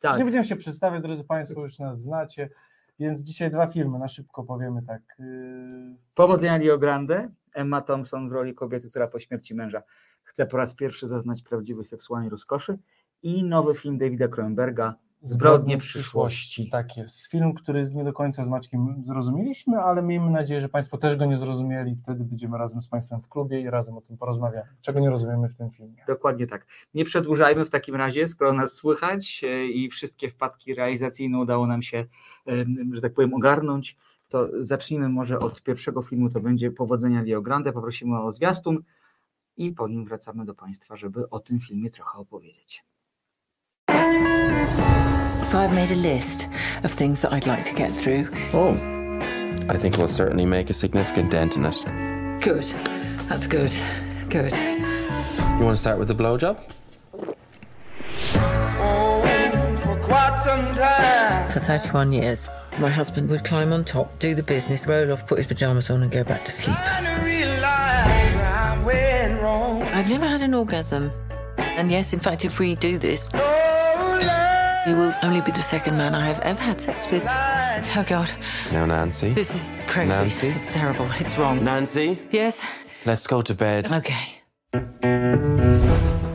Tak. Nie będziemy się przedstawiać, drodzy Państwo, już nas znacie, więc dzisiaj dwa filmy, na szybko powiemy tak. Yy, Powodzenia Rio Grande, Emma Thompson w roli kobiety, która po śmierci męża chce po raz pierwszy zaznać prawdziwej seksualnej rozkoszy i nowy film Davida Cronenberga Zbrodnie przyszłości. Tak jest. Film, który nie do końca z Maćkiem zrozumieliśmy, ale miejmy nadzieję, że Państwo też go nie zrozumieli. Wtedy będziemy razem z Państwem w klubie i razem o tym porozmawiamy. Czego nie rozumiemy w tym filmie? Dokładnie tak. Nie przedłużajmy w takim razie, skoro nas słychać e, i wszystkie wpadki realizacyjne udało nam się, e, że tak powiem, ogarnąć, to zacznijmy może od pierwszego filmu, to będzie Powodzenia Rio Grande, poprosimy o zwiastun i po nim wracamy do Państwa, żeby o tym filmie trochę opowiedzieć. So I've made a list of things that I'd like to get through. Oh, I think we'll certainly make a significant dent in it. Good. That's good. Good. You want to start with the blowjob? For 31 years, my husband would climb on top, do the business, roll off, put his pajamas on, and go back to sleep. I've never had an orgasm. And yes, in fact, if we do this, he will only be the second man I have ever had sex with. Oh, God. Now, Nancy. This is crazy. Nancy? It's terrible. It's wrong. Nancy, Yes? let's go to bed. Okay.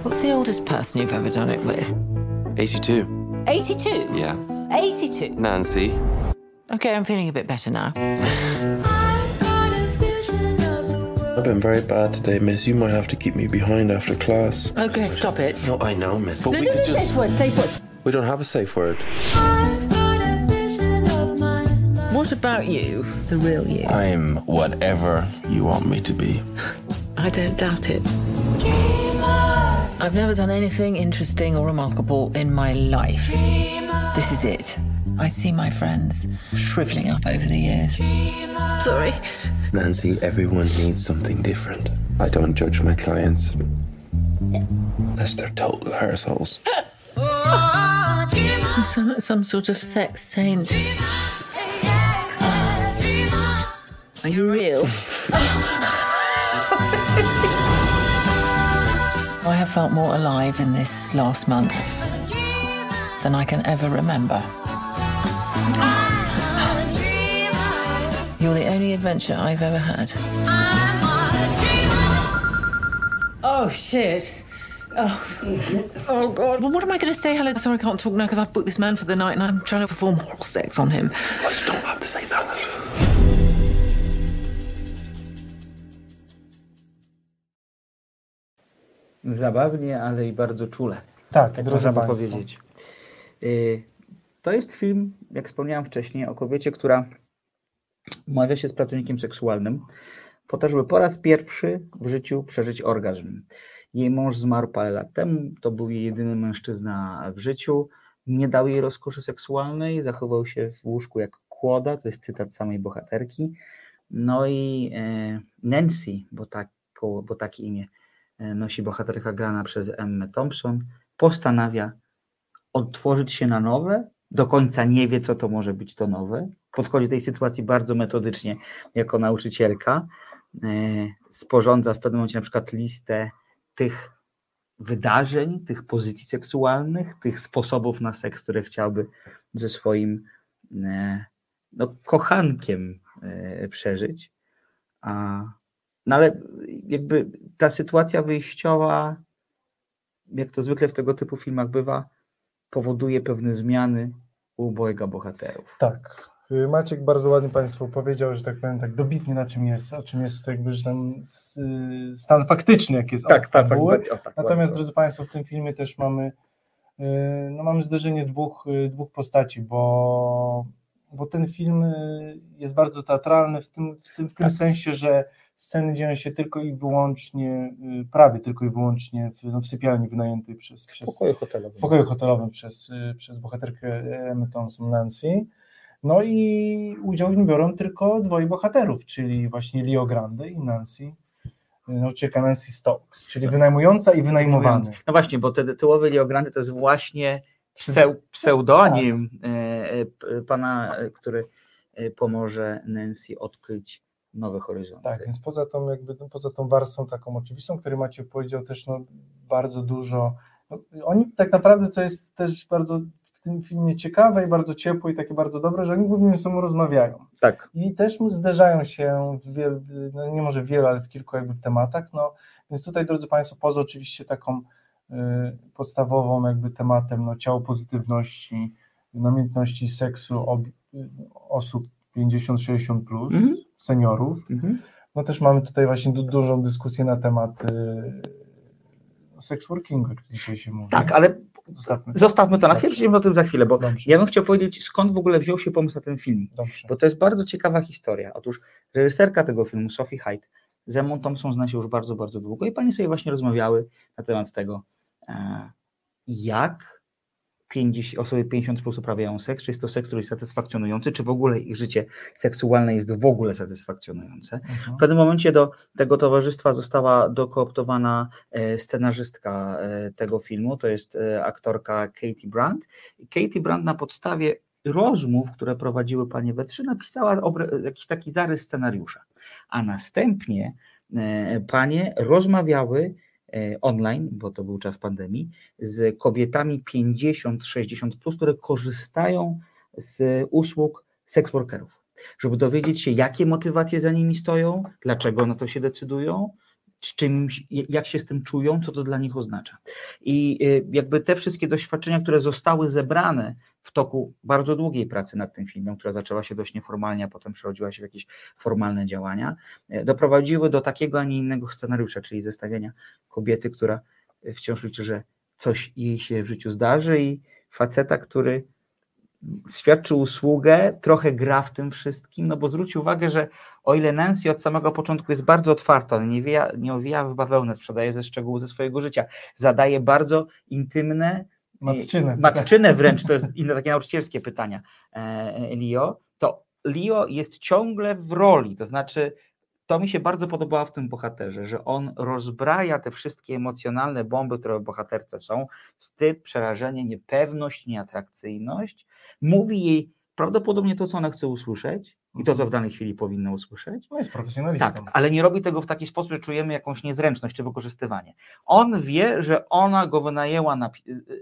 What's the oldest person you've ever done it with? 82. 82? Yeah. 82. Nancy. Okay, I'm feeling a bit better now. I've been very bad today, miss. You might have to keep me behind after class. Okay, stop it. No, I know, miss, but No, we no, could no, just. safe word, safe word. We don't have a safe word. What about you? The real you? I'm whatever you want me to be. I don't doubt it. I've never done anything interesting or remarkable in my life. This is it. I see my friends shriveling up over the years. Sorry. Nancy, everyone needs something different. I don't judge my clients unless they're total arseholes. Like some sort of sex saint. Are you real? I have felt more alive in this last month than I can ever remember. You're the only adventure I've ever had. Oh, shit. Oh, oh God. Well, what am I going to say? Hello, sorry, I can't talk now because I've booked this man for the night and I'm trying to perform oral sex on him. I just don't have to say that. Zabawnie, ale i bardzo czule. Tak, Tak można by powiedzieć. Y, To jest film, jak wspomniałem wcześniej, o kobiecie, która umawia się z pracownikiem seksualnym po to, żeby po raz pierwszy w życiu przeżyć orgazm. Jej mąż zmarł parę lat temu, to był jej jedyny mężczyzna w życiu, nie dał jej rozkoszy seksualnej, zachował się w łóżku jak kłoda, to jest cytat samej bohaterki. No i e, Nancy, bo, tak, bo takie imię e, nosi bohaterka grana przez Emmę Thompson, postanawia otworzyć się na nowe, do końca nie wie, co to może być to nowe. Podchodzi do tej sytuacji bardzo metodycznie jako nauczycielka. E, Sporządza w pewnym momencie na przykład listę tych wydarzeń, tych pozycji seksualnych, tych sposobów na seks, które chciałby ze swoim e, no, kochankiem e, przeżyć. A, no ale jakby ta sytuacja wyjściowa, jak to zwykle w tego typu filmach bywa, powoduje pewne zmiany u obojga bohaterów. Tak. Y, Maciek bardzo ładnie Państwu powiedział, że tak powiem, tak dobitnie na czym jest, o czym jest jakby, że tam y, stan faktyczny, jak jest od fabuły. o, tak, Natomiast, drodzy Państwo, w tym filmie też mamy, y, no mamy zderzenie dwóch, dwóch postaci, bo, bo ten film jest bardzo teatralny w tym, w tym, w tym sensie, że sceny dzieją się tylko i wyłącznie, prawie tylko i wyłącznie w, no, w sypialni wynajętej przez, w przez, pokoju hotelowym. w pokoju hotelowym przez, przez bohaterkę Emmy Thompson, Nancy. No i udział w nim biorą tylko dwoje bohaterów, czyli właśnie Leo Grande i Nancy, y, nauczycielka Nancy Stokes, czyli wynajmująca i wynajmowany. No właśnie, bo te tytułowy Leo Grande to jest właśnie pseu, pseudonim p- pana, który e, pomoże Nancy odkryć nowe horyzonty. Tak, więc poza tą, jakby, poza tą warstwą taką oczywistą, który Macie powiedział też no, bardzo dużo, no, oni tak naprawdę, co jest też bardzo tym filmie ciekawe i bardzo ciepłe i takie bardzo dobre, że oni głównie ze sobą rozmawiają. Tak. I też zderzają się, w wiel, no nie może wielu, ale w kilku jakby w tematach. No, więc tutaj, drodzy Państwo, poza oczywiście taką y, podstawową jakby tematem no, ciało pozytywności, namiętności seksu ob, osób 50-60+, plus, Mhm. seniorów, Mhm. no też mamy tutaj właśnie du dużą dyskusję na temat y, sex workingu, jak dzisiaj się mówi. Tak, ale Zostawmy. zostawmy to na chwilę, przejdziemy o tym za chwilę, bo Dobrze. ja bym chciał powiedzieć, skąd w ogóle wziął się pomysł na ten film. Dobrze. Bo to jest bardzo ciekawa historia. Otóż reżyserka tego filmu, Sophie Hyde, z Emmą Thompson zna się już bardzo, bardzo długo i pani sobie właśnie rozmawiały na temat tego, e, jak 50, osoby 50 plus uprawiają seks, czy jest to seks, który jest satysfakcjonujący, czy w ogóle ich życie seksualne jest w ogóle satysfakcjonujące. Mhm. W pewnym momencie do tego towarzystwa została dokooptowana e, scenarzystka e, tego filmu, to jest e, aktorka Katie Brandt. Katie Brandt na podstawie rozmów, które prowadziły panie we trzy, napisała jakiś taki zarys scenariusza. A następnie panie rozmawiały online, bo to był czas pandemii, z kobietami 50-60+, plus, które korzystają z usług sex workerów żeby dowiedzieć się, jakie motywacje za nimi stoją, dlaczego na to się decydują, czym, jak się z tym czują, co to dla nich oznacza. I y, jakby te wszystkie doświadczenia, które zostały zebrane w toku bardzo długiej pracy nad tym filmem, która zaczęła się dość nieformalnie, a potem przerodziła się w jakieś formalne działania, y, doprowadziły do takiego, a nie innego scenariusza, czyli zestawienia kobiety, która y, wciąż liczy, że coś jej się w życiu zdarzy i faceta, który świadczy usługę, trochę gra w tym wszystkim, no bo zwróć uwagę, że o ile Nancy od samego początku jest bardzo otwarta, nie, nie owija w bawełnę, sprzedaje ze szczegółów ze swojego życia, zadaje bardzo intymne, Matczynę. matczynę wręcz, to jest inne takie nauczycielskie pytania e, Leo, to Leo jest ciągle w roli, to znaczy to mi się bardzo podobało w tym bohaterze, że on rozbraja te wszystkie emocjonalne bomby, które w bohaterce są, wstyd, przerażenie, niepewność, nieatrakcyjność, mówi jej prawdopodobnie to, co ona chce usłyszeć i to, co w danej chwili powinna usłyszeć, No jest profesjonalistą. tak, ale nie robi tego w taki sposób, że czujemy jakąś niezręczność czy wykorzystywanie. On wie, że ona go wynajęła na,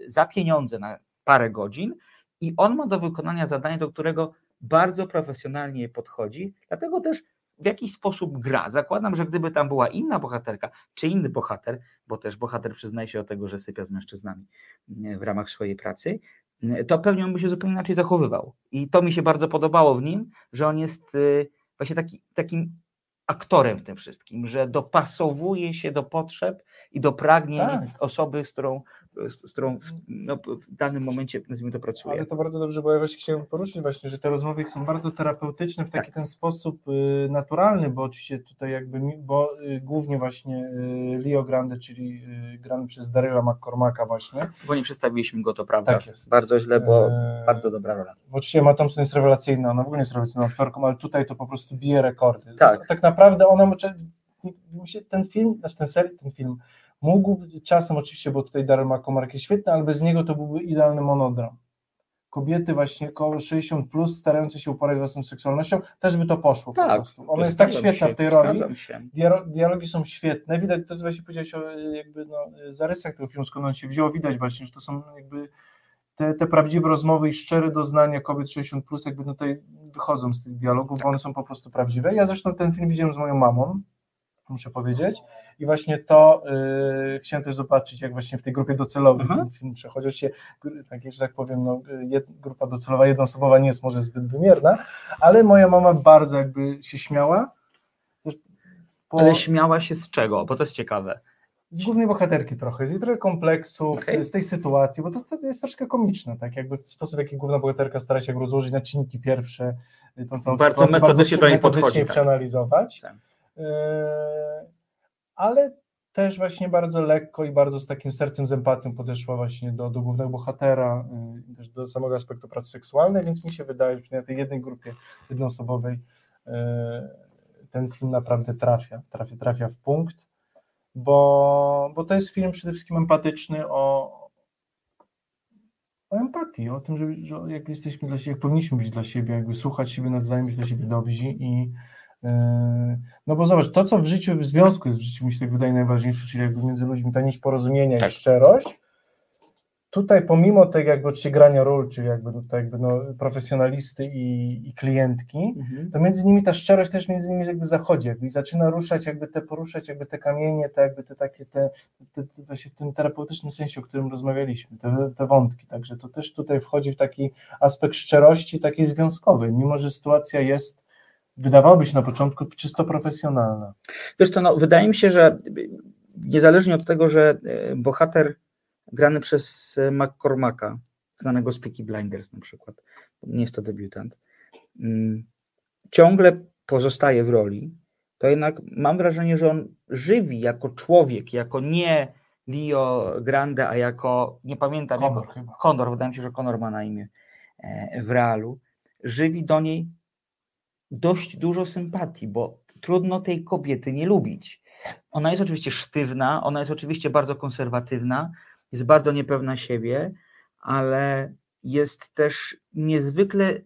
za pieniądze na parę godzin i on ma do wykonania zadanie, do którego bardzo profesjonalnie podchodzi, dlatego też w jakiś sposób gra. Zakładam, że gdyby tam była inna bohaterka, czy inny bohater, bo też bohater przyznaje się do tego, że sypia z mężczyznami w ramach swojej pracy, to pewnie on by się zupełnie inaczej zachowywał. I to mi się bardzo podobało w nim, że on jest e, właśnie taki, takim aktorem w tym wszystkim, że dopasowuje się do potrzeb i do pragnień Tak. osoby, z którą, z, którą w, no, w danym momencie, nazwijmy to, pracuje. Ale to bardzo dobrze, bo ja właśnie chciałem poruszyć właśnie, że te rozmowy są bardzo terapeutyczne w taki Tak. ten sposób y, naturalny, bo oczywiście tutaj jakby, bo y, głównie właśnie y, Leo Grande, czyli grany przez Daryla McCormacka właśnie. Bo nie przedstawiliśmy go, to prawda. Tak jest. Bardzo źle, bo E, bardzo dobra rola. Bo oczywiście Emma Thompson jest rewelacyjna, ona w ogóle jest rewelacyjną aktorką, ale tutaj to po prostu bije rekordy. Tak. Tak naprawdę ona, ten film, znaczy ten serial, ten film mógł czasem oczywiście, bo tutaj Daryl McCormack jest świetny, ale bez niego to byłby idealny monodram. Kobiety właśnie około 60 plus starające się uporać z własną seksualnością, też by to poszło po Tak. prostu. Ona jest tak świetna się, w tej roli. Diaro- dialogi są świetne, widać, to co właśnie powiedziałeś o jakby no, zarysach tego filmu, skąd on się wziął, widać właśnie, że to są jakby te, te prawdziwe rozmowy i szczere doznania kobiet 60+, plus jakby tutaj wychodzą z tych dialogów, bo one są po prostu prawdziwe. Ja zresztą ten film widziałem z moją mamą, muszę powiedzieć, i właśnie to y, chciałem też zobaczyć, jak właśnie w tej grupie docelowej Aha. ten film przechodzi. Oczywiście, tak, że tak powiem, no, jed, grupa docelowa jednoosobowa nie jest może zbyt wymierna, ale moja mama bardzo jakby się śmiała. Po- Ale śmiała się z czego? Bo to jest ciekawe. z głównej bohaterki trochę, z jej trochę kompleksów, Okej. z tej sytuacji, bo to, to jest troszkę komiczne, tak jakby w sposób, w jaki główna bohaterka stara się rozłożyć na czynniki pierwsze, y, tą całą Bardzo sytuację, metodycznie do niej metodycznie podchodzi, tak. przeanalizować, Tak. Yy, ale też właśnie bardzo lekko i bardzo z takim sercem, z empatią podeszła właśnie do, do głównego bohatera, yy, też do samego aspektu pracy seksualnej, więc mi się wydaje, że na tej jednej grupie jednoosobowej yy, ten film naprawdę trafia, trafia, trafia w punkt, bo, bo to jest film przede wszystkim empatyczny o, o empatii, o tym, że, że jak jesteśmy dla siebie, jak powinniśmy być dla siebie, jakby słuchać siebie nawzajem, być dla siebie dobrzy i no bo zobacz, to co w życiu, w związku jest w życiu mi się tak wydaje najważniejsze, czyli jakby między ludźmi ta nić porozumienia Tak. i szczerość, tutaj pomimo tego jakby czy grania ról, czy jakby tutaj jakby no, profesjonalisty i, i klientki, Mhm. to między nimi ta szczerość też między nimi jakby zachodzi, jakby i zaczyna ruszać jakby te, poruszać jakby te kamienie, te jakby te takie, te, te, te właśnie w tym terapeutycznym sensie, o którym rozmawialiśmy, te, te wątki, także to też tutaj wchodzi w taki aspekt szczerości takiej związkowej, mimo że sytuacja jest, wydawałoby się na początku czysto profesjonalna. Wiesz co, no, wydaje mi się, że niezależnie od tego, że e, bohater grany przez e, McCormacka, znanego z Peaky Blinders na przykład, nie jest to debiutant, mm, ciągle pozostaje w roli, to jednak mam wrażenie, że on żywi jako człowiek, jako nie Leo Grande, a jako, nie pamiętam, Connor jak, chyba. Honor, wydaje mi się, że Conor ma na imię e, w realu, żywi do niej dość dużo sympatii, bo trudno tej kobiety nie lubić. Ona jest oczywiście sztywna, ona jest oczywiście bardzo konserwatywna, jest bardzo niepewna siebie, ale jest też niezwykle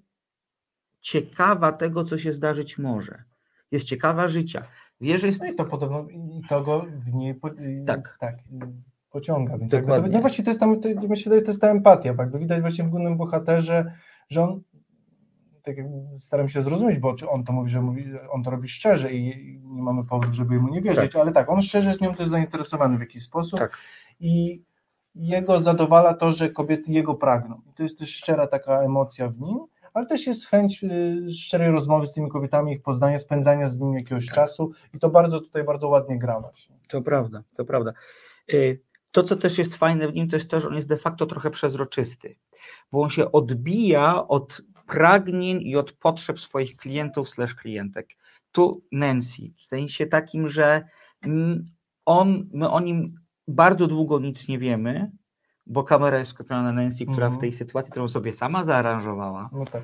ciekawa tego, co się zdarzyć może. Jest ciekawa życia. Wie, że jest. No i to podobno, i to go w niej po, Tak. tak pociąga. Więc Dokładnie. to, no właśnie to jest tam, to, wydaje, to jest ta empatia, jakby widać właśnie w głównym bohaterze, że on, tak staram się zrozumieć, bo on to mówi, że mówi, on to robi szczerze i nie mamy powodów, żeby mu nie wierzyć, ale tak, on szczerze jest nią też zainteresowany w jakiś sposób Tak. i jego zadowala to, że kobiety jego pragną. I to jest też szczera taka emocja w nim, ale też jest chęć y, szczerej rozmowy z tymi kobietami, ich poznania, spędzania z nimi jakiegoś czasu i to bardzo tutaj bardzo ładnie gra właśnie. To prawda, to prawda. Y, To, co też jest fajne w nim, to jest to, że on jest de facto trochę przezroczysty, bo on się odbija od pragnień i od potrzeb swoich klientów slash klientek. Tu Nancy, w sensie takim, że on, my o nim bardzo długo nic nie wiemy, bo kamera jest skupiona na Nancy, która w Mhm. tej sytuacji, którą sobie sama zaaranżowała, No tak.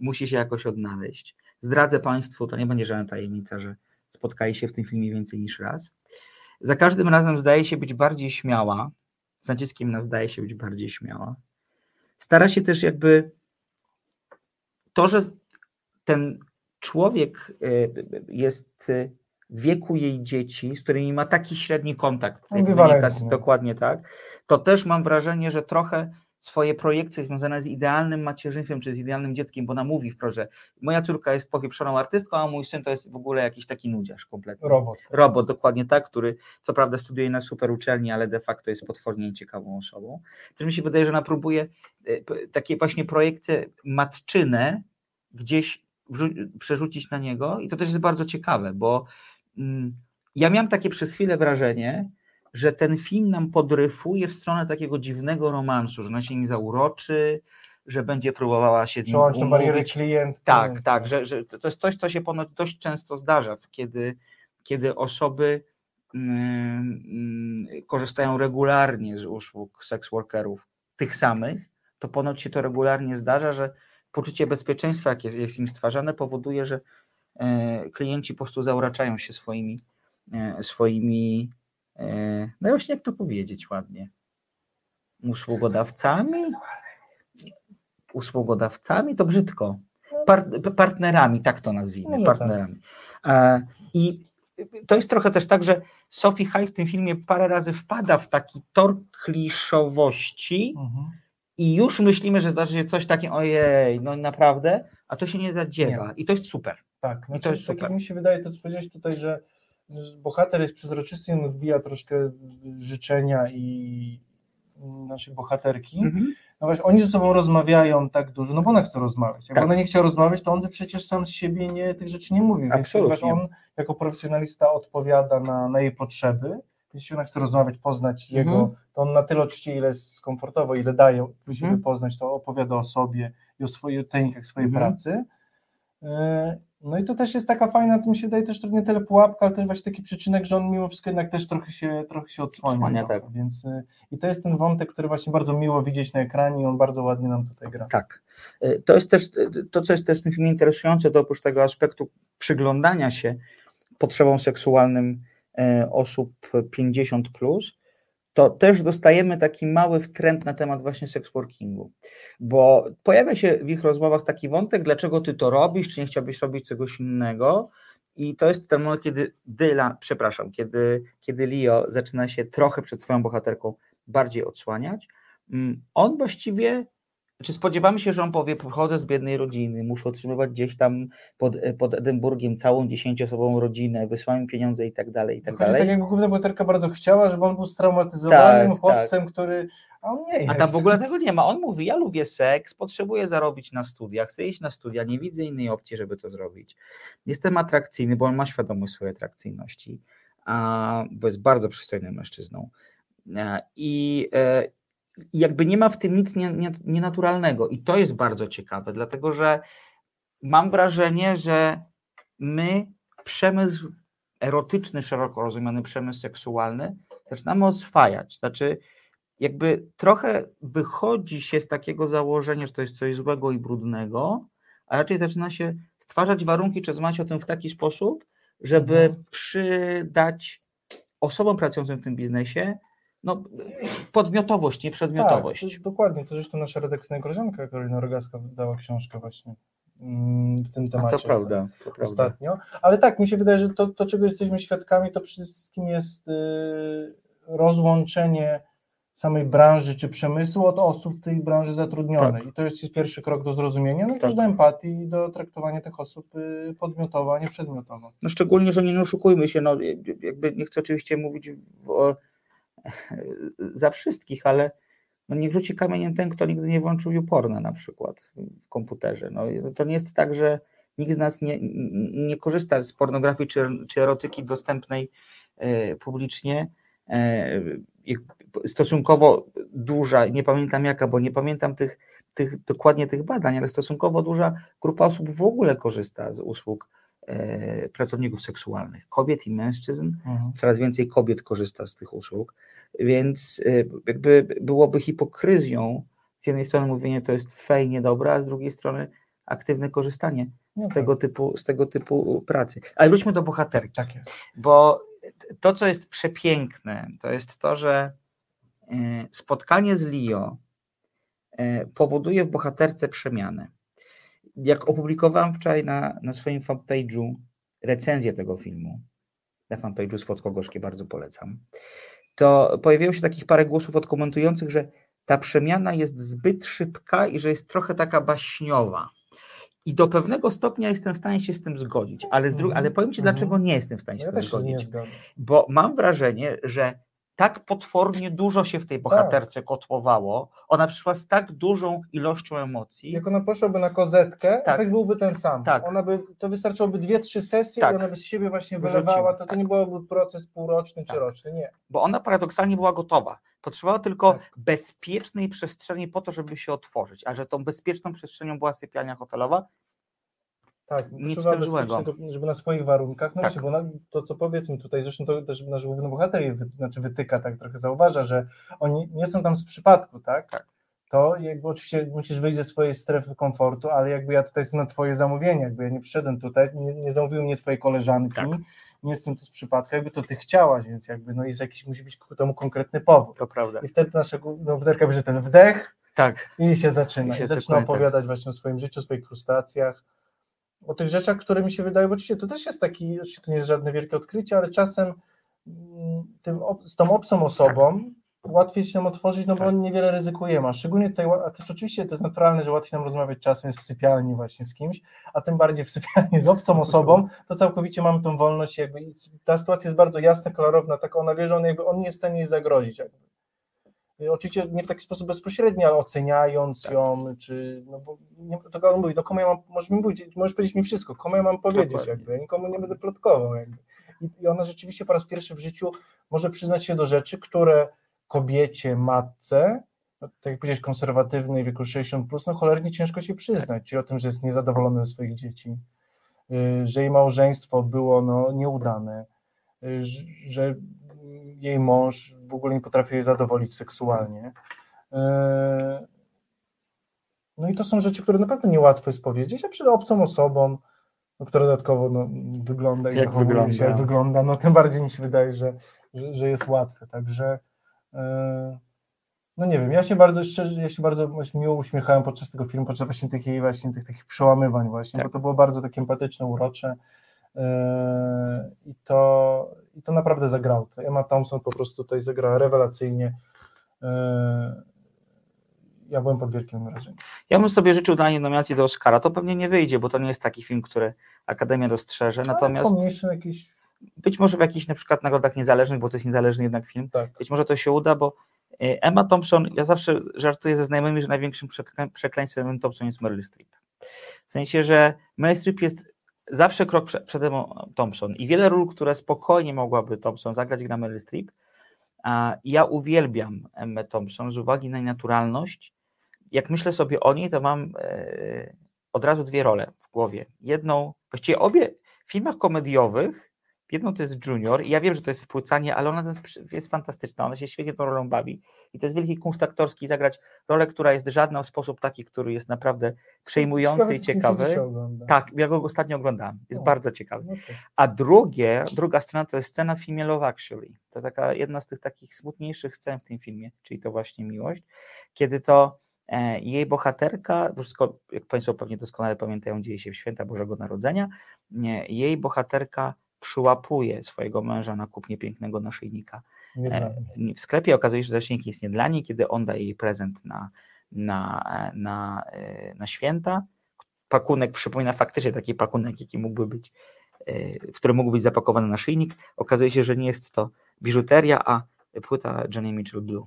musi się jakoś odnaleźć. Zdradzę Państwu, to nie będzie żadna tajemnica, że spotkali się w tym filmie więcej niż raz. Za każdym razem zdaje się być bardziej śmiała, z naciskiem na zdaje się być bardziej śmiała. Stara się też jakby to, że ten człowiek y, jest w wieku jej dzieci, z którymi ma taki średni kontakt, wynika z- dokładnie tak, to też mam wrażenie, że trochę swoje projekcje związane z idealnym macierzyństwem czy z idealnym dzieckiem, bo ona mówi wprost, że moja córka jest popieprzoną artystką, a mój syn to jest w ogóle jakiś taki nudziarz kompletny. Robot. Robot, dokładnie tak, który co prawda studiuje na super uczelni, ale de facto jest potwornie ciekawą osobą. Też mi się wydaje, że ona próbuje e, takie właśnie projekcje matczyne gdzieś przerzucić na niego i to też jest bardzo ciekawe, bo mm, ja miałem takie przez chwilę wrażenie, że ten film nam podryfuje w stronę takiego dziwnego romansu, że ona się nim zauroczy, że będzie próbowała się z nim Przełamać tę barierę umówić. klienta. Tak, tak, że, że to jest coś, co się ponoć dość często zdarza, kiedy, kiedy osoby mm, mm, korzystają regularnie z usług seks workerów, tych samych, to ponoć się to regularnie zdarza, że poczucie bezpieczeństwa, jakie jest im stwarzane, powoduje, że e, klienci po prostu zauraczają się swoimi, e, swoimi e, no właśnie jak to powiedzieć ładnie, usługodawcami? Usługodawcami to brzydko. Par, partnerami, tak to nazwijmy, Może tak. partnerami. E, I to jest trochę też tak, że Sophie High w tym filmie parę razy wpada w taki tor kliszowości Mhm. i już myślimy, że zdarzy się coś takiego, ojej, no naprawdę, a to się nie zadziewa i to jest super. Tak, znaczy, to jest tak super. jak mi się wydaje, to co powiedziałeś tutaj, że bohater jest przezroczysty i on odbija troszkę życzenia i naszej bohaterki. Mhm. No właśnie, oni ze sobą rozmawiają tak dużo, no bo ona chce rozmawiać. Jak Tak. ona nie chciała rozmawiać, to on by przecież sam z siebie nie, tych rzeczy nie mówił. Więc Absolutnie. ponieważ on jako profesjonalista odpowiada na, na jej potrzeby, więc jeśli ona chce rozmawiać, poznać Mhm. jego, to on na tyle oczywiście, ile jest komfortowo, ile daje siebie Mhm. poznać, to opowiada o sobie i o swoich technikach swojej Mhm. pracy. No i to też jest taka fajna, to mi się wydaje też nie tyle pułapka, ale też właśnie taki przyczynek, że on mimo wszystko jednak też trochę się, trochę się odsłania. Odsłania, trochę, tak. Więc, y, I to jest ten wątek, który właśnie bardzo miło widzieć na ekranie i on bardzo ładnie nam tutaj gra. Tak. E, To jest też e, to, co jest też w tym filmie interesujące, to oprócz tego aspektu przyglądania się potrzebom seksualnym osób 50, plus, to też dostajemy taki mały wkręt na temat właśnie sexworkingu. Bo pojawia się w ich rozmowach taki wątek, dlaczego ty to robisz, czy nie chciałbyś robić czegoś innego. I to jest ten moment, kiedy Dylan, przepraszam, kiedy, kiedy Leo zaczyna się trochę przed swoją bohaterką bardziej odsłaniać. mm, on właściwie, czy spodziewamy się, że on powie, pochodzę z biednej rodziny, muszę otrzymywać gdzieś tam pod, pod Edynburgiem całą dziesięcioosobową rodzinę, wysłałem pieniądze i tak dalej, i tak Chodzi dalej. tak jakby główna bohaterka bardzo chciała, żeby on był straumatyzowanym Tak, chłopcem, który... A on nie jest. A tam w ogóle tego nie ma. On mówi, ja lubię seks, potrzebuję zarobić na studiach, chcę iść na studia, nie widzę innej opcji, żeby to zrobić. Jestem atrakcyjny, bo on ma świadomość swojej atrakcyjności, a, bo jest bardzo przystojnym mężczyzną. E, I e, i jakby nie ma w tym nic nie- nie- nienaturalnego. I to jest bardzo ciekawe, dlatego że mam wrażenie, że my przemysł erotyczny, szeroko rozumiany przemysł seksualny, zaczynamy oswajać. Znaczy, jakby trochę wychodzi się z takiego założenia, że to jest coś złego i brudnego, a raczej zaczyna się stwarzać warunki, czy rozmawiać o tym w taki sposób, żeby Mhm. przydać osobom pracującym w tym biznesie no, podmiotowość, nie przedmiotowość. Tak, to, dokładnie, to zresztą nasza redakcyjna koleżanka Karolina Rogaska wydała książkę właśnie mm, w tym A temacie. to prawda, to prawda. Ostatnio. Ale tak, mi się wydaje, że to, to czego jesteśmy świadkami, to przede wszystkim jest y, rozłączenie samej branży czy przemysłu od osób w tej branży zatrudnionej. Tak. I to jest, pierwszy krok do zrozumienia, no i Tak. też do empatii i do traktowania tych osób y, podmiotowo, a nie przedmiotowo. No szczególnie, że nie oszukujmy się, no jakby nie chcę oczywiście mówić o, za wszystkich, ale no niech rzuci kamieniem ten, kto nigdy nie włączył YouPorna na przykład w komputerze. No, to nie jest tak, że nikt z nas nie, nie korzysta z pornografii czy, czy erotyki dostępnej e, publicznie. E, stosunkowo duża, nie pamiętam jaka, bo nie pamiętam tych, tych, dokładnie tych badań, ale stosunkowo duża grupa osób w ogóle korzysta z usług e, pracowników seksualnych, kobiet i mężczyzn. Coraz więcej kobiet korzysta z tych usług, więc e, jakby byłoby hipokryzją z jednej strony mówienie to jest fej, niedobre, a z drugiej strony aktywne korzystanie No z tak. tego typu, z tego typu pracy. Ale wróćmy do bohaterki Tak jest. bo to, co jest przepiękne, to jest to, że e, spotkanie z Leo e, powoduje w bohaterce przemianę. Jak opublikowałem wczoraj na, na swoim fanpage'u recenzję tego filmu, na fanpage'u Słodko Gorzkie bardzo polecam, to pojawiło się takich parę głosów odkomentujących, że ta przemiana jest zbyt szybka i że jest trochę taka baśniowa. I do pewnego stopnia jestem w stanie się z tym zgodzić, ale, z dru- Mhm, ale powiem Ci, mhm. dlaczego nie jestem w stanie się Ja z tym zgodzić bo mam wrażenie, że tak potwornie dużo się w tej bohaterce kotłowało, ona przyszła z tak dużą ilością emocji. Jak ona poszłaby na kozetkę, Tak. efekt byłby ten sam. Tak. Ona by, to wystarczyłoby dwie, trzy sesje Tak. i ona by z siebie właśnie wylewała, to, to nie byłoby proces półroczny czy Tak. roczny, nie. Bo ona paradoksalnie była gotowa. Potrzebowała tylko Tak. bezpiecznej przestrzeni po to, żeby się otworzyć. A że tą bezpieczną przestrzenią była sypialnia hotelowa, Tak, Nic tym złego. żeby na swoich warunkach, no Tak. bo na, to co powiedzmy tutaj, zresztą to też nasz główny bohater wy, znaczy wytyka, tak trochę zauważa, że oni nie są tam z przypadku, tak? Tak. To jakby oczywiście musisz wyjść ze swojej strefy komfortu, ale jakby ja tutaj jestem na twoje zamówienie, jakby ja nie przyszedłem tutaj, nie, nie zamówiły mnie twojej koleżanki, Tak. nie jestem tu z przypadku, jakby to ty chciałaś, więc jakby no jest jakiś, musi być ku temu konkretny powód. to prawda. I wtedy nasza główna bohaterka bierze ten wdech, Tak. i się zaczyna. I się I zaczyna opowiadać właśnie o swoim życiu, o swoich frustracjach, o tych rzeczach, które mi się wydają, bo oczywiście to też jest taki, oczywiście to nie jest żadne wielkie odkrycie, ale czasem mm, tym, z tą obcą osobą łatwiej się nam otworzyć, no bo Tak. niewiele ryzykujemy, a szczególnie tutaj, a też oczywiście to jest naturalne, że łatwiej nam rozmawiać czasem jest w sypialni właśnie z kimś, a tym bardziej w sypialni z obcą osobą, to całkowicie mamy tą wolność jakby, ta sytuacja jest bardzo jasna, klarowna, tak ona wie, że on, jakby, on nie jest w stanie jej zagrozić jakby. Y, Oczywiście nie w taki sposób bezpośredni, ale oceniając Tak. ją, czy, no bo nie, to on mówi, no komu ja mam, możesz, mi powiedzieć, możesz powiedzieć mi wszystko, komu ja mam powiedzieć, Dokładnie. jakby, ja nikomu nie będę plotkował, jakby. I, I ona rzeczywiście po raz pierwszy w życiu może przyznać się do rzeczy, które kobiecie, matce, no, tak jak powiedziałeś, konserwatywnej, wieku 60+, plus, no cholernie ciężko się przyznać, czyli o tym, że jest niezadowolona ze swoich dzieci, y, że jej małżeństwo było no, nieudane, y, że jej mąż w ogóle nie potrafi jej zadowolić seksualnie. E, No i to są rzeczy, które naprawdę niełatwo jest powiedzieć, a przed obcą osobą, no, która dodatkowo no, wygląda i Jak wygląda. się, jak wygląda, no tym bardziej mi się wydaje, że, że, że jest łatwe. Także e, no nie wiem, ja się bardzo szczerze, ja się bardzo miło uśmiechałem podczas tego filmu, podczas właśnie tych jej właśnie tych takich przełamywań właśnie, Tak. bo to było bardzo takie empatyczne, urocze. E, I to, I to naprawdę zagrało. To Emma Thompson po prostu tutaj zagrała rewelacyjnie. E, ja byłem pod wielkim wrażeniem. Ja bym sobie życzył danie nominacji do Oscara. To pewnie nie wyjdzie, bo to nie jest taki film, który Akademia dostrzeże. Natomiast Pomniejszy jakiś, być może w jakichś na przykład nagrodach niezależnych, bo to jest niezależny jednak film, tak. być może to się uda, bo y, Emma Thompson, ja zawsze żartuję ze znajomymi, że największym przeklę- przekleństwem Emma Thompson jest Meryl Streep. W sensie, że Meryl Streep jest zawsze krok prze- przed Emma Thompson i wiele ról, które spokojnie mogłaby Thompson zagrać, gra Meryl Streep. A ja uwielbiam Emmę Thompson z uwagi na jej naturalność. Jak myślę sobie o niej, to mam e, od razu dwie role w głowie. Jedną, właściwie obie w filmach komediowych, jedną to jest Junior i ja wiem, że to jest spłycanie, ale ona jest, fantastyczna, ona się świetnie tą rolą bawi i to jest wielki kunszt aktorski zagrać rolę, która jest żadna w sposób taki, który jest naprawdę przejmujący i Ciekawe, ciekawy. Tak, ja go ostatnio oglądałem, jest bardzo ciekawy. No tak. A drugie, druga scena to jest scena filmie Love Actually. To taka jedna z tych takich smutniejszych scen w tym filmie, czyli to właśnie miłość, kiedy to e, jej bohaterka, bo wszystko, jak Państwo pewnie doskonale pamiętają, dzieje się w święta Bożego Narodzenia, nie, jej bohaterka przyłapuje swojego męża na kupnie pięknego naszyjnika e, w sklepie. Okazuje się, że naszyjnik jest nie dla niej, kiedy on daje jej prezent na, na, na, e, na święta. Pakunek przypomina faktycznie taki pakunek, jaki mógłby być, e, w którym mógł być zapakowany naszyjnik. Okazuje się, że nie jest to biżuteria, a płyta Johnny Mitchell Blue.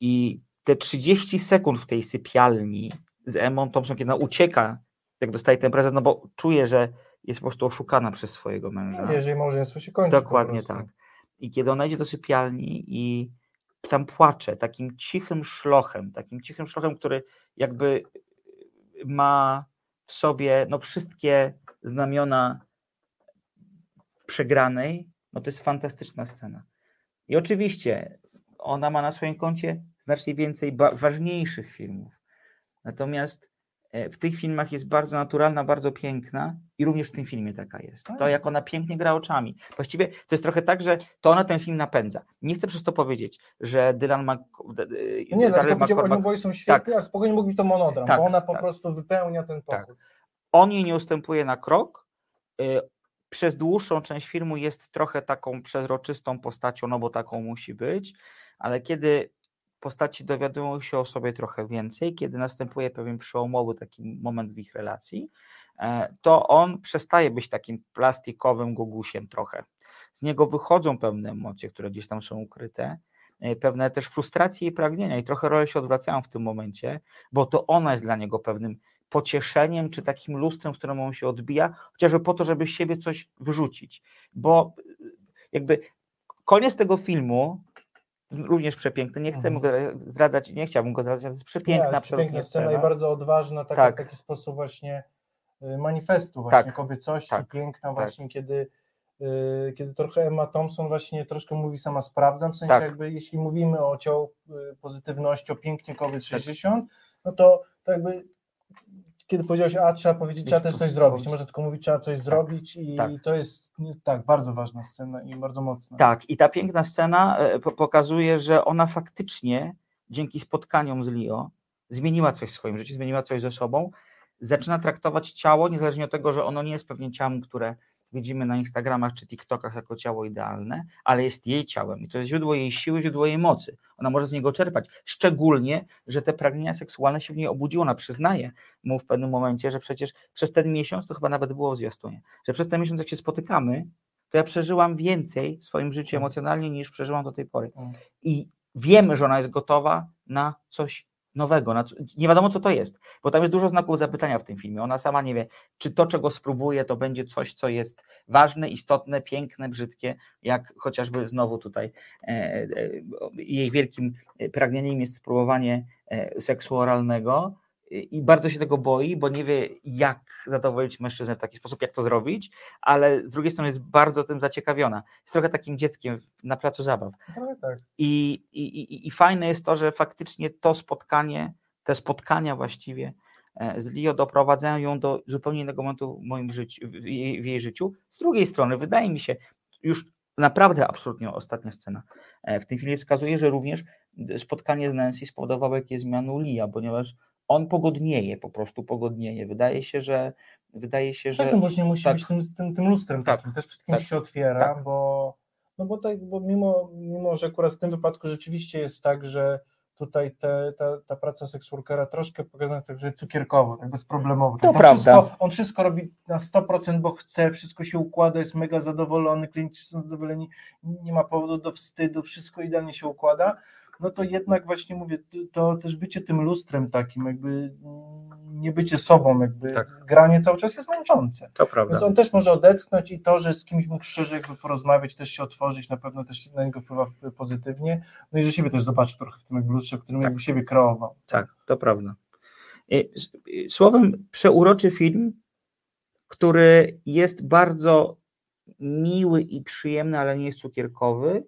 I te 30 sekund w tej sypialni z Emmą Thompson, kiedy ona ucieka, jak dostaje ten prezent, no bo czuje, że jest po prostu oszukana przez swojego męża. Że jej małżeństwo się kończy. Dokładnie tak. I kiedy ona idzie do sypialni i tam płacze takim cichym szlochem, takim cichym szlochem, który jakby ma w sobie no, wszystkie znamiona przegranej, no to jest fantastyczna scena. I oczywiście ona ma na swoim koncie znacznie więcej ważniejszych filmów. Natomiast w tych filmach jest bardzo naturalna, bardzo piękna i również w tym filmie taka jest. To Tak. jak ona pięknie gra oczami. Właściwie to jest trochę tak, że to ona ten film napędza. Nie chcę przez to powiedzieć, że Dylan Mc... No nie, powiedział, oni McCormack- oboje są świetni, ale spokojnie mógł być to monodram, Tak, bo ona po tak. prostu wypełnia ten Tak. pokój. on jej nie ustępuje na krok. y, Przez dłuższą część filmu jest trochę taką przezroczystą postacią, no bo taką musi być, ale kiedy postaci dowiadują się o sobie trochę więcej, kiedy następuje pewien przełomowy taki moment w ich relacji, e, to on przestaje być takim plastikowym gogusiem trochę. Z niego wychodzą pewne emocje, które gdzieś tam są ukryte, e, pewne też frustracje i pragnienia i trochę role się odwracają w tym momencie, bo to ona jest dla niego pewnym pocieszeniem, czy takim lustrem, w którym on się odbija, chociażby po to, żeby z siebie coś wyrzucić. Bo y, jakby koniec tego filmu, również przepiękny, nie chcę Mhm. go zdradzać, nie chciałbym go zdradzać, ale to jest przepiękna, Nie, absolutnie piękna scena, scena. i bardzo odważna, taka, Tak. taki sposób właśnie y, manifestu właśnie Tak, kobiecości, tak, piękna właśnie, kiedy, y, kiedy trochę Emma Thompson właśnie troszkę mówi sama sprawdzam, w sensie Tak. jakby jeśli mówimy o ciał y, pozytywności, o pięknie kobiet 60, no to, to jakby kiedy powiedziałeś, a trzeba powiedzieć, trzeba też coś zrobić, nie można tylko mówić, trzeba coś zrobić i tak. to jest tak, bardzo ważna scena i bardzo mocna. Tak, i ta piękna scena e, po- pokazuje, że ona faktycznie dzięki spotkaniom z Leo zmieniła coś w swoim życiu, zmieniła coś ze sobą, zaczyna traktować ciało, niezależnie od tego, że ono nie jest pewnie ciałem, które widzimy na Instagramach czy TikTokach jako ciało idealne, ale jest jej ciałem i to jest źródło jej siły, źródło jej mocy. Ona może z niego czerpać. Szczególnie, że te pragnienia seksualne się w niej obudziło. Ona przyznaje mu w pewnym momencie, że przecież przez ten miesiąc, to chyba nawet było w zwiastunie, że przez ten miesiąc, jak się spotykamy, to ja przeżyłam więcej w swoim życiu Mhm. emocjonalnie niż przeżyłam do tej pory. Mhm. I wiemy, że ona jest gotowa na coś nowego. Nie wiadomo, co to jest, bo tam jest dużo znaków zapytania w tym filmie. Ona sama nie wie, czy to, czego spróbuje, to będzie coś, co jest ważne, istotne, piękne, brzydkie, jak chociażby znowu tutaj e, e, jej wielkim pragnieniem jest spróbowanie e, seksu oralnego i bardzo się tego boi, bo nie wie, jak zadowolić mężczyznę w taki sposób, jak to zrobić, ale z drugiej strony jest bardzo tym zaciekawiona. Jest trochę takim dzieckiem na placu zabaw. Tak. I, i, i, I fajne jest to, że faktycznie to spotkanie, te spotkania właściwie e, z Leo doprowadzają ją do zupełnie innego momentu w moim życiu, w jej, w jej życiu. Z drugiej strony, wydaje mi się, już naprawdę absolutnie ostatnia scena e, w tym filmie wskazuje, że również spotkanie z Nancy spowodowało jakieś zmiany u Lia, ponieważ on pogodnieje, po prostu pogodnieje. Wydaje się, że wydaje się, że Tak, no właśnie musi tak. być tym, tym, tym lustrem Tak, takim, też przed kimś tak, się otwiera, tak. bo no bo tak, bo mimo, mimo, że akurat w tym wypadku rzeczywiście jest tak, że tutaj te, ta, ta praca seksworkera troszkę pokazana jest tak, że cukierkowo, tak bezproblemowo. To Tak, prawda. Wszystko, on wszystko robi na 100%, bo chce, wszystko się układa, jest mega zadowolony, klienci są zadowoleni, nie ma powodu do wstydu, wszystko idealnie się układa, no to jednak właśnie mówię, to- też bycie tym lustrem takim, jakby mm, nie bycie sobą, jakby Tak. granie cały czas jest męczące. To prawda. Więc on też może odetchnąć i to, że z kimś mógł szczerze jakby porozmawiać, też się otworzyć, na pewno też na niego wpływa pozytywnie. No i że siebie też zobaczył trochę w tym jakby lustrze, w którym Tak. jakby siebie kreował. Tak, to prawda. Y, y, Słowem, przeuroczy film, który jest bardzo miły i przyjemny, ale nie jest cukierkowy.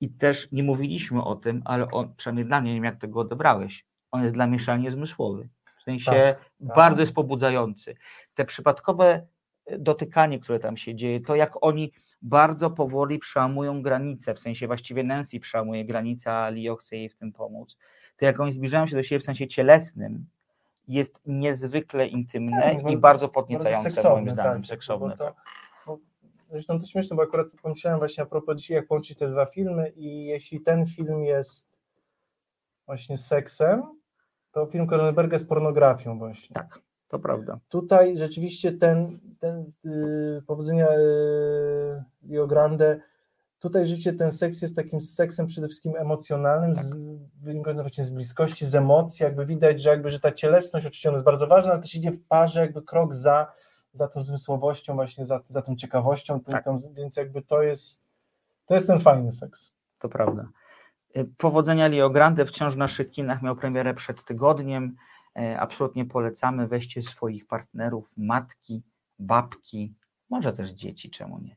I też nie mówiliśmy o tym, ale on, przynajmniej dla mnie, nie wiem jak tego odebrałeś, on jest dla mnie szalenie zmysłowy. W sensie Tak, bardzo jest pobudzający. Te przypadkowe e, dotykanie, które tam się dzieje, to jak oni bardzo powoli przełamują granice, w sensie właściwie Nancy przełamuje granicę, a Leo chce jej w tym pomóc, to jak oni zbliżają się do siebie w sensie cielesnym, jest niezwykle intymne Tak, i bardzo- bardzo podniecające seksowne, moim zdaniem, tak, seksowne. bo to- tak. bo Zresztą to śmieszne, bo akurat pomyślałem właśnie a propos dzisiaj, jak połączyć te dwa filmy i jeśli ten film jest właśnie seksem, to film Cronenberga jest pornografią właśnie. Tak, to prawda. Tutaj rzeczywiście ten, ten yy, powodzenia yy, Rio Grande, tutaj rzeczywiście ten seks jest takim seksem przede wszystkim emocjonalnym, Tak. z, wynikającym właśnie z bliskości, z emocji, jakby widać, że jakby, że ta cielesność oczywiście ona jest bardzo ważna, ale też idzie w parze jakby krok za, za tą zmysłowością właśnie, za, za tą ciekawością, Tak. tą, więc jakby to jest, to jest ten fajny seks. To prawda. Y, Powodzenia Leo Grande wciąż w naszych kinach miał premierę przed tygodniem. E, Absolutnie polecamy. Weźcie swoich partnerów, matki, babki, może też dzieci, czemu nie.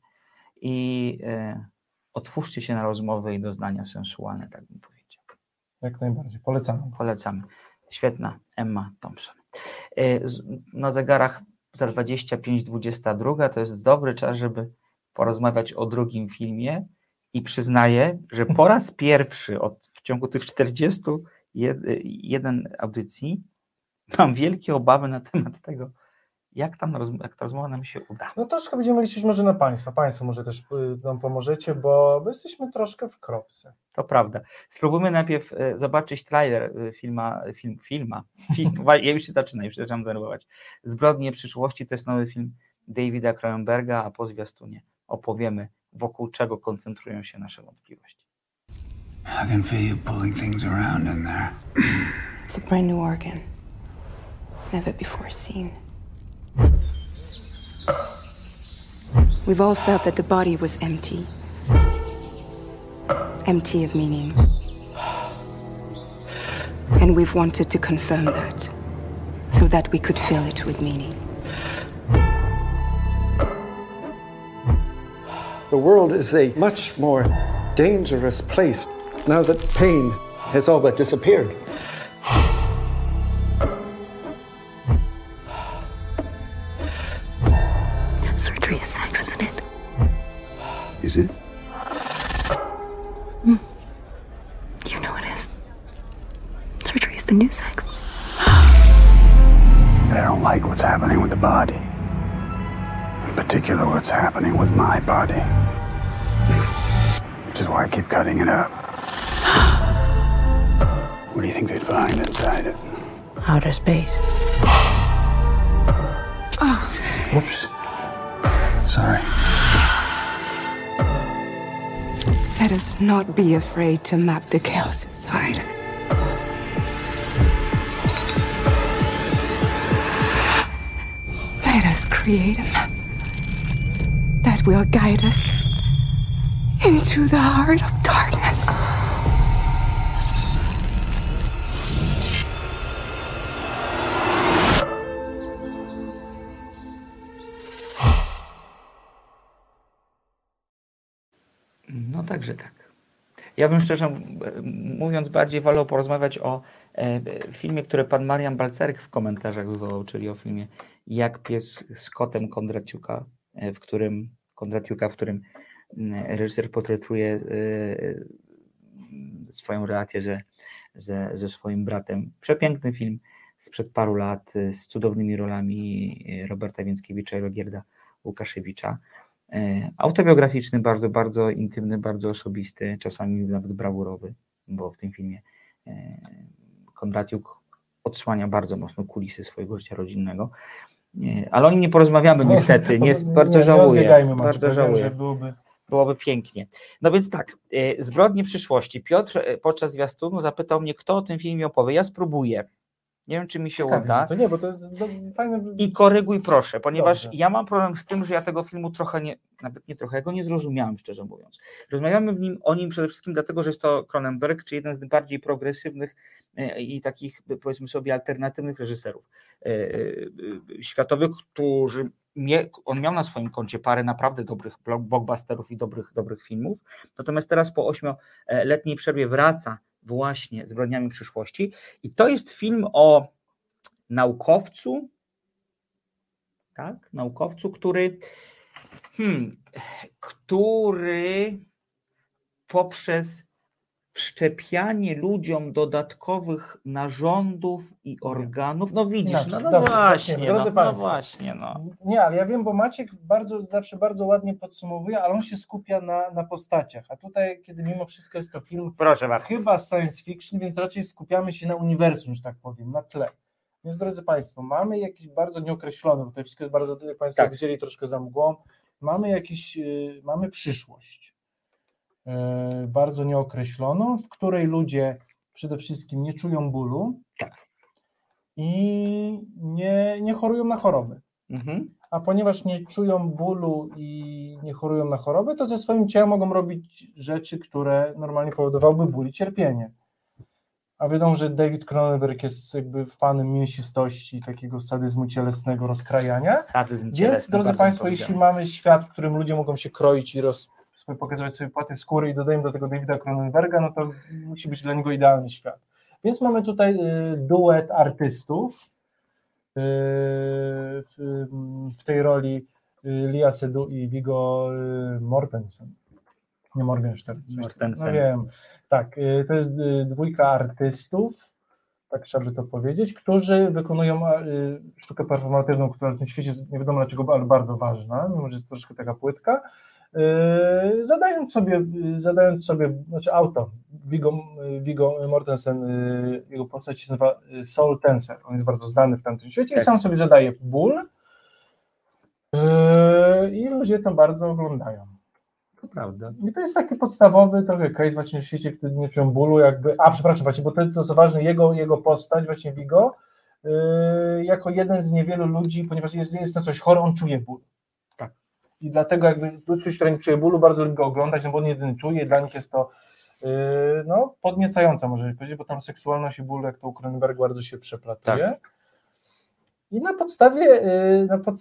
I e, otwórzcie się na rozmowy i doznania sensualne, tak bym powiedział. Jak najbardziej, polecamy. Polecamy. Świetna Emma Thompson. Na zegarach 25-22 to jest dobry czas, żeby porozmawiać o drugim filmie i przyznaję, że po raz pierwszy od, w ciągu tych 41 audycji mam wielkie obawy na temat tego, jak, tam jak ta rozmowa nam się uda. No troszkę będziemy liczyć może na Państwa, Państwo może też y, nam pomożecie, bo my jesteśmy troszkę w kropce. To prawda. Spróbujmy najpierw e, zobaczyć trailer e, filma, film, filma. Film, ja już się zaczynam, już się zaczynam denerwować. Zbrodnie przyszłości to jest nowy film Davida Cronenberga, a po zwiastunie opowiemy, wokół czego koncentrują się nasze wątpliwości. I can feel you pulling things around in there. It's a brand new organ. Never before seen. We've all felt that the body was empty. Empty of meaning. And we've wanted to confirm that. So that we could fill it with meaning. The world is a much more dangerous place now that pain has all but disappeared. Not be afraid to map the chaos inside. Let us create a map that will guide us into the heart of darkness. No także tak. Ja bym szczerze mówiąc bardziej wolał porozmawiać o e, filmie, który pan Marian Balcerek w komentarzach wywołał, czyli o filmie Jak pies z kotem Kondraciuka, e, w którym Kondraciuka, w którym reżyser portretuje e, swoją relację ze, ze, ze swoim bratem. Przepiękny film sprzed paru lat z cudownymi rolami Roberta Więckiewicza i Rogierda Łukaszewicza. E, Autobiograficzny, bardzo, bardzo intymny, bardzo osobisty, czasami nawet brawurowy, bo w tym filmie e, Kondratiuk odsłania bardzo mocno kulisy swojego życia rodzinnego. Nie, ale o nim nie porozmawiamy niestety, nie, bardzo nie żałuję, bardzo żałuję. że byłoby... Byłoby pięknie. No więc tak, e, Zbrodnie przyszłości. Piotr e, podczas zwiastunu zapytał mnie, kto o tym filmie opowie. Ja spróbuję. Nie wiem, czy mi się Ciekawe, uda. To nie, bo to jest do, fajne... I koryguj proszę, ponieważ Dobrze. ja mam problem z tym, że ja tego filmu trochę nie, nawet nie trochę, ja go nie zrozumiałem, szczerze mówiąc. Rozmawiamy w nim o nim przede wszystkim dlatego, że jest to Cronenberg, czy jeden z bardziej progresywnych e, i takich, powiedzmy sobie, alternatywnych reżyserów e, e, światowych, którzy on miał na swoim koncie parę naprawdę dobrych blo- blockbusterów i dobrych, dobrych filmów. Natomiast teraz po ośmioletniej przerwie wraca właśnie Zbrodniami przyszłości. I to jest film o naukowcu, tak, naukowcu, który, hmm, który poprzez wszczepianie ludziom dodatkowych narządów i organów, no widzisz, Inaczej, no, no dobrze, właśnie, no, Drodzy no państwo. właśnie, no. Nie, ale ja wiem, bo Maciek bardzo, zawsze bardzo ładnie podsumowuje, ale on się skupia na, na postaciach, a tutaj, kiedy mimo wszystko jest to film Proszę bardzo. chyba science fiction, więc raczej skupiamy się na uniwersum, że tak powiem, na tle. Więc drodzy Państwo, mamy jakiś bardzo nieokreślony, bo to wszystko jest bardzo, jak Państwo Tak. widzieli, troszkę za mgłą, mamy jakiś, y, mamy przyszłość, bardzo nieokreśloną, w której ludzie przede wszystkim nie czują bólu Tak. i nie, nie chorują na choroby. Mhm. A ponieważ nie czują bólu i nie chorują na choroby, to ze swoim ciałem mogą robić rzeczy, które normalnie powodowałyby ból i cierpienie. A wiadomo, że David Cronenberg jest jakby fanem mięsistości, takiego sadyzmu cielesnego, rozkrajania. Sadyzm Więc, cielesny, drodzy bardzo Państwo, jeśli mamy świat, w którym ludzie mogą się kroić i roz, sobie pokazywać sobie płaty skóry i dodajemy do tego Davida Cronenberga, no to musi być dla niego idealny świat. Więc mamy tutaj y, duet artystów. Y, w, tej roli y, Lia Cedu i Viggo y, Mortensen. Nie Morgenstern. Mortensen. No wiem. Tak, to jest dwójka artystów, tak trzeba by to powiedzieć, którzy wykonują sztukę performatywną, która w tym świecie jest nie wiadomo dlaczego, ale bardzo ważna, mimo że jest troszkę taka płytka. Y, Zadając sobie, y, zadając sobie, znaczy autor, Viggo, y, Viggo Mortensen, jego postać się nazywa Soul Tensor, on jest bardzo znany w tamtym świecie i Tak. sam sobie zadaje ból i ludzie to bardzo oglądają. To prawda. I to jest taki podstawowy trochę case właśnie w świecie, który nie czują bólu, jakby. A, przepraszam, właśnie, bo to jest to, co ważne, jego, jego postać, właśnie Vigo, yy, jako jeden z niewielu ludzi, ponieważ jest, jest na coś chory, on czuje ból. I dlatego jakby ludzkość, która nie czuje bólu, bardzo lubi go oglądać, no bo on jedyny czuje, dla nich jest to yy, no, podniecające, może powiedzieć, bo tam seksualność i ból, jak to u Cronenberga bardzo się przeplatuje. Tak. I na podstawie, yy, na pod,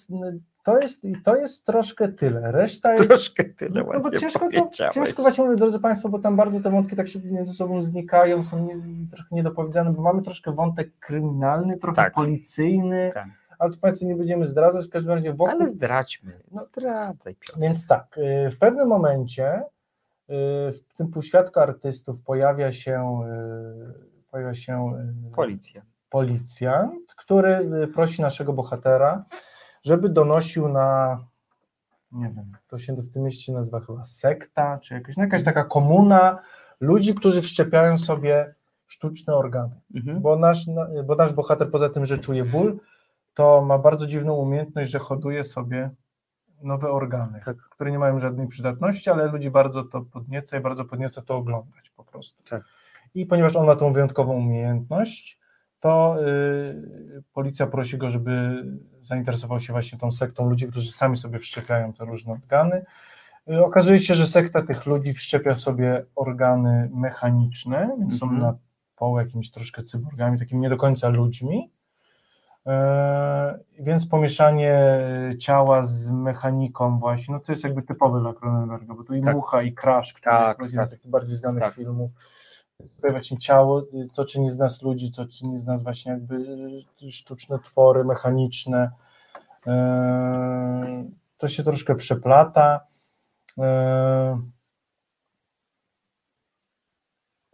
to, jest, to jest troszkę tyle. Reszta jest Troszkę tyle no bo ładnie ciężko, to, ciężko właśnie mówię, drodzy Państwo, bo tam bardzo te wątki tak się między sobą znikają, są nie, trochę niedopowiedziane, bo mamy troszkę wątek kryminalny, trochę Tak. policyjny, Tak. Ale tu Państwu nie będziemy zdradzać, w każdym razie wokół. Ale zdradźmy. No. Zdradzaj, Piotr. Więc tak, y, w pewnym momencie y, w tym półświadku artystów pojawia się, y, pojawia się Policja. policjant, który prosi naszego bohatera, żeby donosił na, nie wiem, to się w tym mieście nazywa chyba sekta, czy jakaś, no jakaś taka komuna ludzi, którzy wszczepiają sobie sztuczne organy. Mhm. Bo nasz, bo nasz bohater poza tym, że czuje ból, to ma bardzo dziwną umiejętność, że hoduje sobie nowe organy, Tak. które nie mają żadnej przydatności, ale ludzi bardzo to podnieca i bardzo podnieca to oglądać po prostu. Tak. I ponieważ on ma tą wyjątkową umiejętność, to y, policja prosi go, żeby zainteresował się właśnie tą sektą ludzi, którzy sami sobie wszczepiają te różne organy. Y, okazuje się, że sekta tych ludzi wszczepia sobie organy mechaniczne, więc są Mhm. na pół jakimiś troszkę cyborgami, takimi nie do końca ludźmi. E, więc pomieszanie ciała z mechaniką właśnie, no to jest jakby typowe dla Cronenberga, bo tu i Tak. Mucha i Crash, który Tak, jest tak. z takich bardziej znanych Tak. filmów. Tutaj właśnie ciało, co czyni z nas ludzi, co czyni z nas właśnie jakby sztuczne twory mechaniczne. E, To się troszkę przeplata.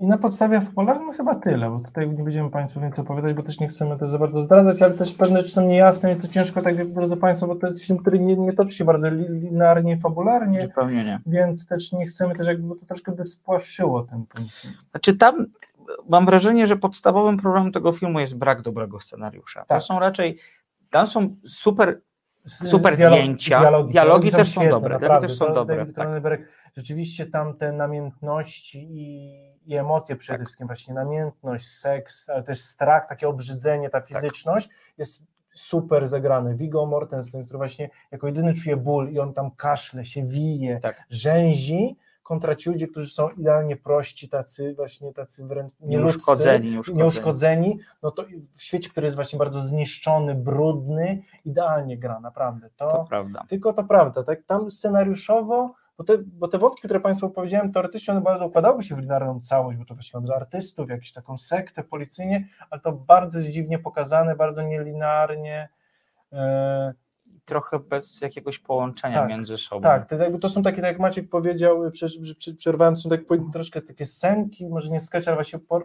I na podstawie fabularnej chyba tyle, bo tutaj nie będziemy Państwu więcej opowiadać, bo też nie chcemy to za bardzo zdradzać, ale też pewne rzeczy są niejasne, jest to ciężko, tak drodzy Państwo, bo to jest film, który nie, nie toczy się bardzo li- linearnie fabularnie, Zupełnie nie. więc też nie chcemy też jakby, to troszkę by spłaszczyło ten, ten film. Znaczy tam mam wrażenie, że podstawowym problemem tego filmu jest brak dobrego scenariusza. Tak. To są raczej, tam są super, super dialog- zdjęcia, dialogi, dialogi też są świetne, dobre, dialogi naprawdę. też są dobre, David tak. Rzeczywiście tam te namiętności i, i emocje przede Tak. wszystkim, właśnie namiętność, seks, ale też strach, takie obrzydzenie, Tak. ta fizyczność jest super zagrany. Viggo Mortensen, który właśnie jako jedyny czuje ból i on tam kaszle, się wije, Tak. rzęzi, kontra ci ludzie, którzy są idealnie prości, tacy właśnie tacy wręcz nieludzcy, Nieuszkodzeni, nieuszkodzeni. nieuszkodzeni, no to w świecie, który jest właśnie bardzo zniszczony, brudny, idealnie gra, naprawdę. To prawda. Tylko to prawda, tak? Tam scenariuszowo, bo te, bo te wątki, które Państwu powiedziałem, teoretycznie one bardzo układałyby się w linearną całość, bo to właśnie mamy artystów, jakąś taką sektę policyjnie, ale to bardzo dziwnie pokazane, bardzo nielinearnie. E, Trochę bez jakiegoś połączenia Tak, między sobą. tak, to, to są takie, tak jak Maciek powiedział, prze, prze, przerwałem, to są powie- troszkę takie scenki, może nie sketch, ale właśnie po,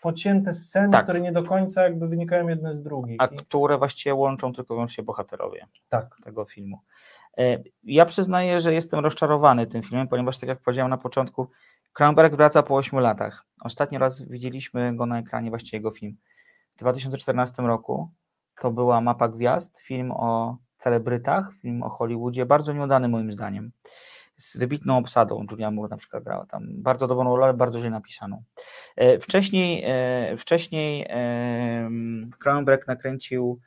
pocięte sceny, Tak. które nie do końca jakby wynikają jedne z drugich. A I, które właściwie łączą tylko wyłącznie bohaterowie tak. tego filmu. E, Ja przyznaję, że jestem rozczarowany tym filmem, ponieważ tak jak powiedziałem na początku, Cronenberg wraca po 8 latach. Ostatni raz widzieliśmy go na ekranie, właściwie jego film. W 2014 roku to była Mapa Gwiazd, film o celebrytach, film o Hollywoodzie, bardzo nieudany moim zdaniem. Z wybitną obsadą, Julia Moore na przykład grała tam bardzo dobrą rolę, ale bardzo źle napisaną. E, Wcześniej, e, wcześniej em, Cronenberg nakręcił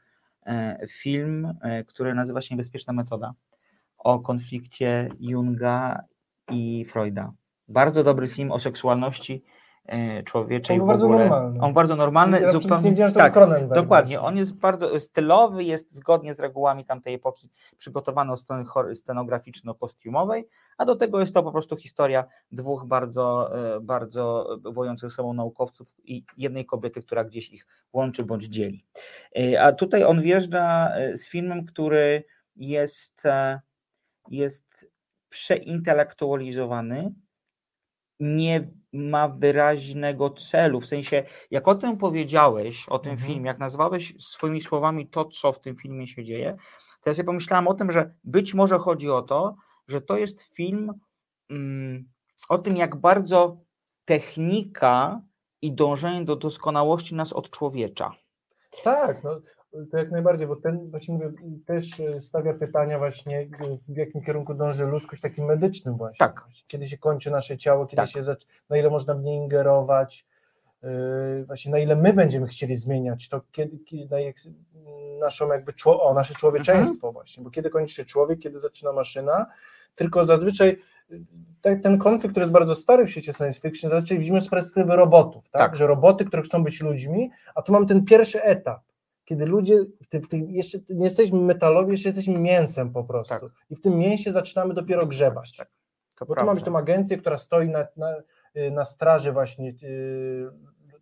film, który nazywa się Niebezpieczna Metoda o konflikcie Junga i Freuda. Bardzo dobry film o seksualności e, człowieczej. On w bardzo ogóle. normalny. On bardzo normalny, Ja zupełnie. nie tak, dokładnie. On jest bardzo stylowy, jest zgodnie z regułami tamtej epoki przygotowany od strony scenograficzno-kostiumowej, a do tego jest to po prostu historia dwóch bardzo, e, bardzo wojących sobą naukowców i jednej kobiety, która gdzieś ich łączy bądź dzieli. E, A tutaj on wjeżdża z filmem, który jest, jest przeintelektualizowany, nie ma wyraźnego celu. W sensie, jak o tym powiedziałeś, o tym Mhm. filmie, jak nazwałeś swoimi słowami to, co w tym filmie się dzieje, to ja sobie pomyślałem o tym, że być może chodzi o to, że to jest film mm, o tym, jak bardzo technika i dążenie do doskonałości nas odczłowiecza. Tak, no, to jak najbardziej, bo ten właśnie mówię, też e, stawia pytania właśnie, e, w jakim kierunku dąży ludzkość takim medycznym właśnie. Tak. Kiedy się kończy nasze ciało, kiedy Tak. się na ile można w nie ingerować, yy, właśnie na ile my będziemy chcieli zmieniać to, kiedy, kiedy na jak, naszą jakby, czło, o, nasze człowieczeństwo właśnie, bo kiedy kończy się człowiek, kiedy zaczyna maszyna, tylko zazwyczaj te- ten konflikt, który jest bardzo stary w świecie science fiction, zazwyczaj widzimy z perspektywy robotów, tak? Tak. że roboty, które chcą być ludźmi, a tu mamy ten pierwszy etap, kiedy ludzie, w w jeszcze nie jesteśmy metalowi, jeszcze jesteśmy mięsem po prostu Tak. i w tym mięsie zaczynamy dopiero grzebać. Tak, to Bo tu mamy tą agencję, która stoi na, na, y, na straży właśnie y,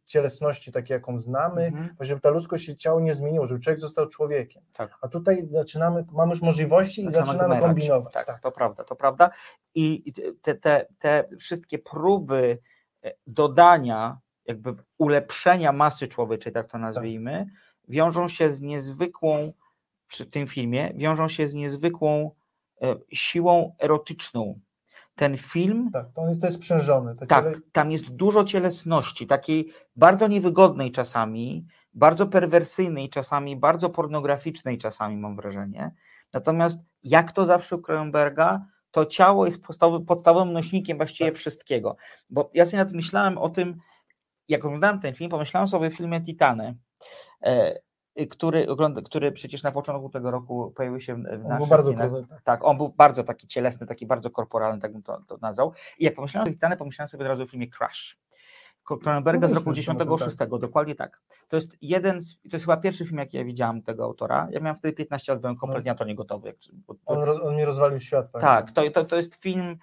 cielesności takiej, jaką znamy, Mhm. żeby ta ludzkość się ciało nie zmieniło, żeby człowiek został człowiekiem. Tak. A tutaj zaczynamy, mamy już możliwości i Zaczynamy kombinować. Tak, Tak. to prawda, to prawda. I te, te, te wszystkie próby e, dodania, jakby ulepszenia masy człowieczej, tak to nazwijmy, wiążą się z niezwykłą, przy tym filmie, wiążą się z niezwykłą e, siłą erotyczną. Ten film Tak, to, on jest, to jest sprzężone. To tak, ciele- tam jest dużo cielesności, takiej bardzo niewygodnej czasami, bardzo perwersyjnej czasami, bardzo pornograficznej czasami, mam wrażenie. Natomiast jak to zawsze u Cronenberga, to ciało jest podstawowym, podstawowym nośnikiem właściwie Tak. wszystkiego. Bo ja sobie nawet myślałem o tym, jak oglądałem ten film, pomyślałem sobie o filmie Titany, który, ogląda- który przecież na początku tego roku pojawił się w on był bardzo krótki. Tak, on był bardzo taki cielesny, taki bardzo korporalny, tak bym to, to nazwał. I jak pomyślałem o Titany, pomyślałem sobie od razu o filmie Crash. Cronenberga z Mówiliśmy roku już o tym, 96, dokładnie tak. To jest jeden, z, to jest chyba pierwszy film, jaki ja widziałem tego autora. Ja miałem wtedy 15 lat, byłem kompletnie na to niegotowy. On, roz- on mi rozwalił świat. tak, to, to, to jest film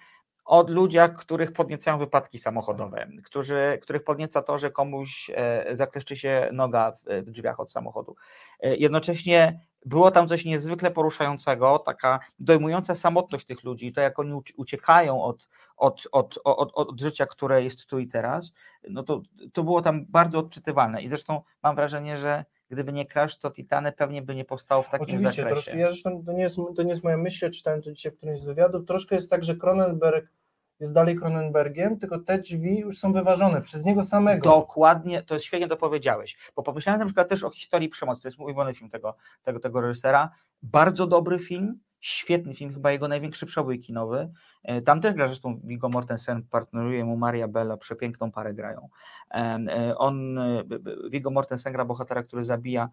o ludziach, których podniecają wypadki samochodowe, którzy, których podnieca to, że komuś e, zakleszczy się noga w, drzwiach od samochodu. E, jednocześnie było tam coś niezwykle poruszającego, taka dojmująca samotność tych ludzi, to jak oni uci- uciekają od, od, od, od, od życia, które jest tu i teraz, no to, to było tam bardzo odczytywalne i zresztą mam wrażenie, że gdyby nie Crash, to Titany pewnie by nie powstało w takim Oczywiście, zakresie. troszkę, ja zresztą to nie, jest, to nie jest moja myśl, czytałem to dzisiaj w którymś z wywiadów, troszkę jest tak, że Cronenberg jest dalej Cronenbergiem, tylko te drzwi już są wyważone przez niego samego. Dokładnie, to jest świetnie to powiedziałeś, bo pomyślałem na przykład też o historii przemocy, to jest mój ulubiony film tego, tego, tego reżysera, bardzo dobry film, świetny film, chyba jego największy przebój kinowy, E, tam też gra zresztą Viggo Mortensen, partneruje mu Maria Bella, przepiękną parę grają. E, on, e, Viggo Mortensen gra bohatera, który zabija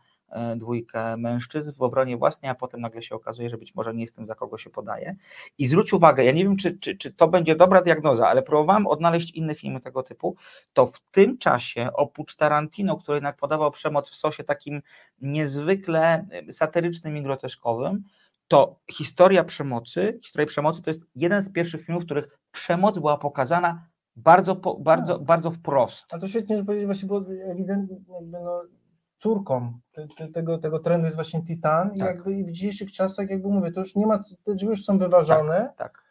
dwójkę mężczyzn w obronie własnej, a potem nagle się okazuje, że być może nie jest tym, za kogo się podaje. I zwróć uwagę, ja nie wiem, czy, czy, czy to będzie dobra diagnoza, ale próbowałem odnaleźć inne filmy tego typu, to w tym czasie, oprócz Tarantino, który jednak podawał przemoc w sosie takim niezwykle satyrycznym i groteskowym, to historia przemocy, historia przemocy to jest jeden z pierwszych filmów, w których przemoc była pokazana bardzo, bardzo, tak. bardzo wprost. A to świetnie, że powiedzieć właśnie, bo ewidentnie jakby no, córką te, te, tego, tego trendu jest właśnie Titan tak. i jakby w dzisiejszych czasach, jakby mówię, to już nie ma, te drzwi już są wyważone. Tak, tak.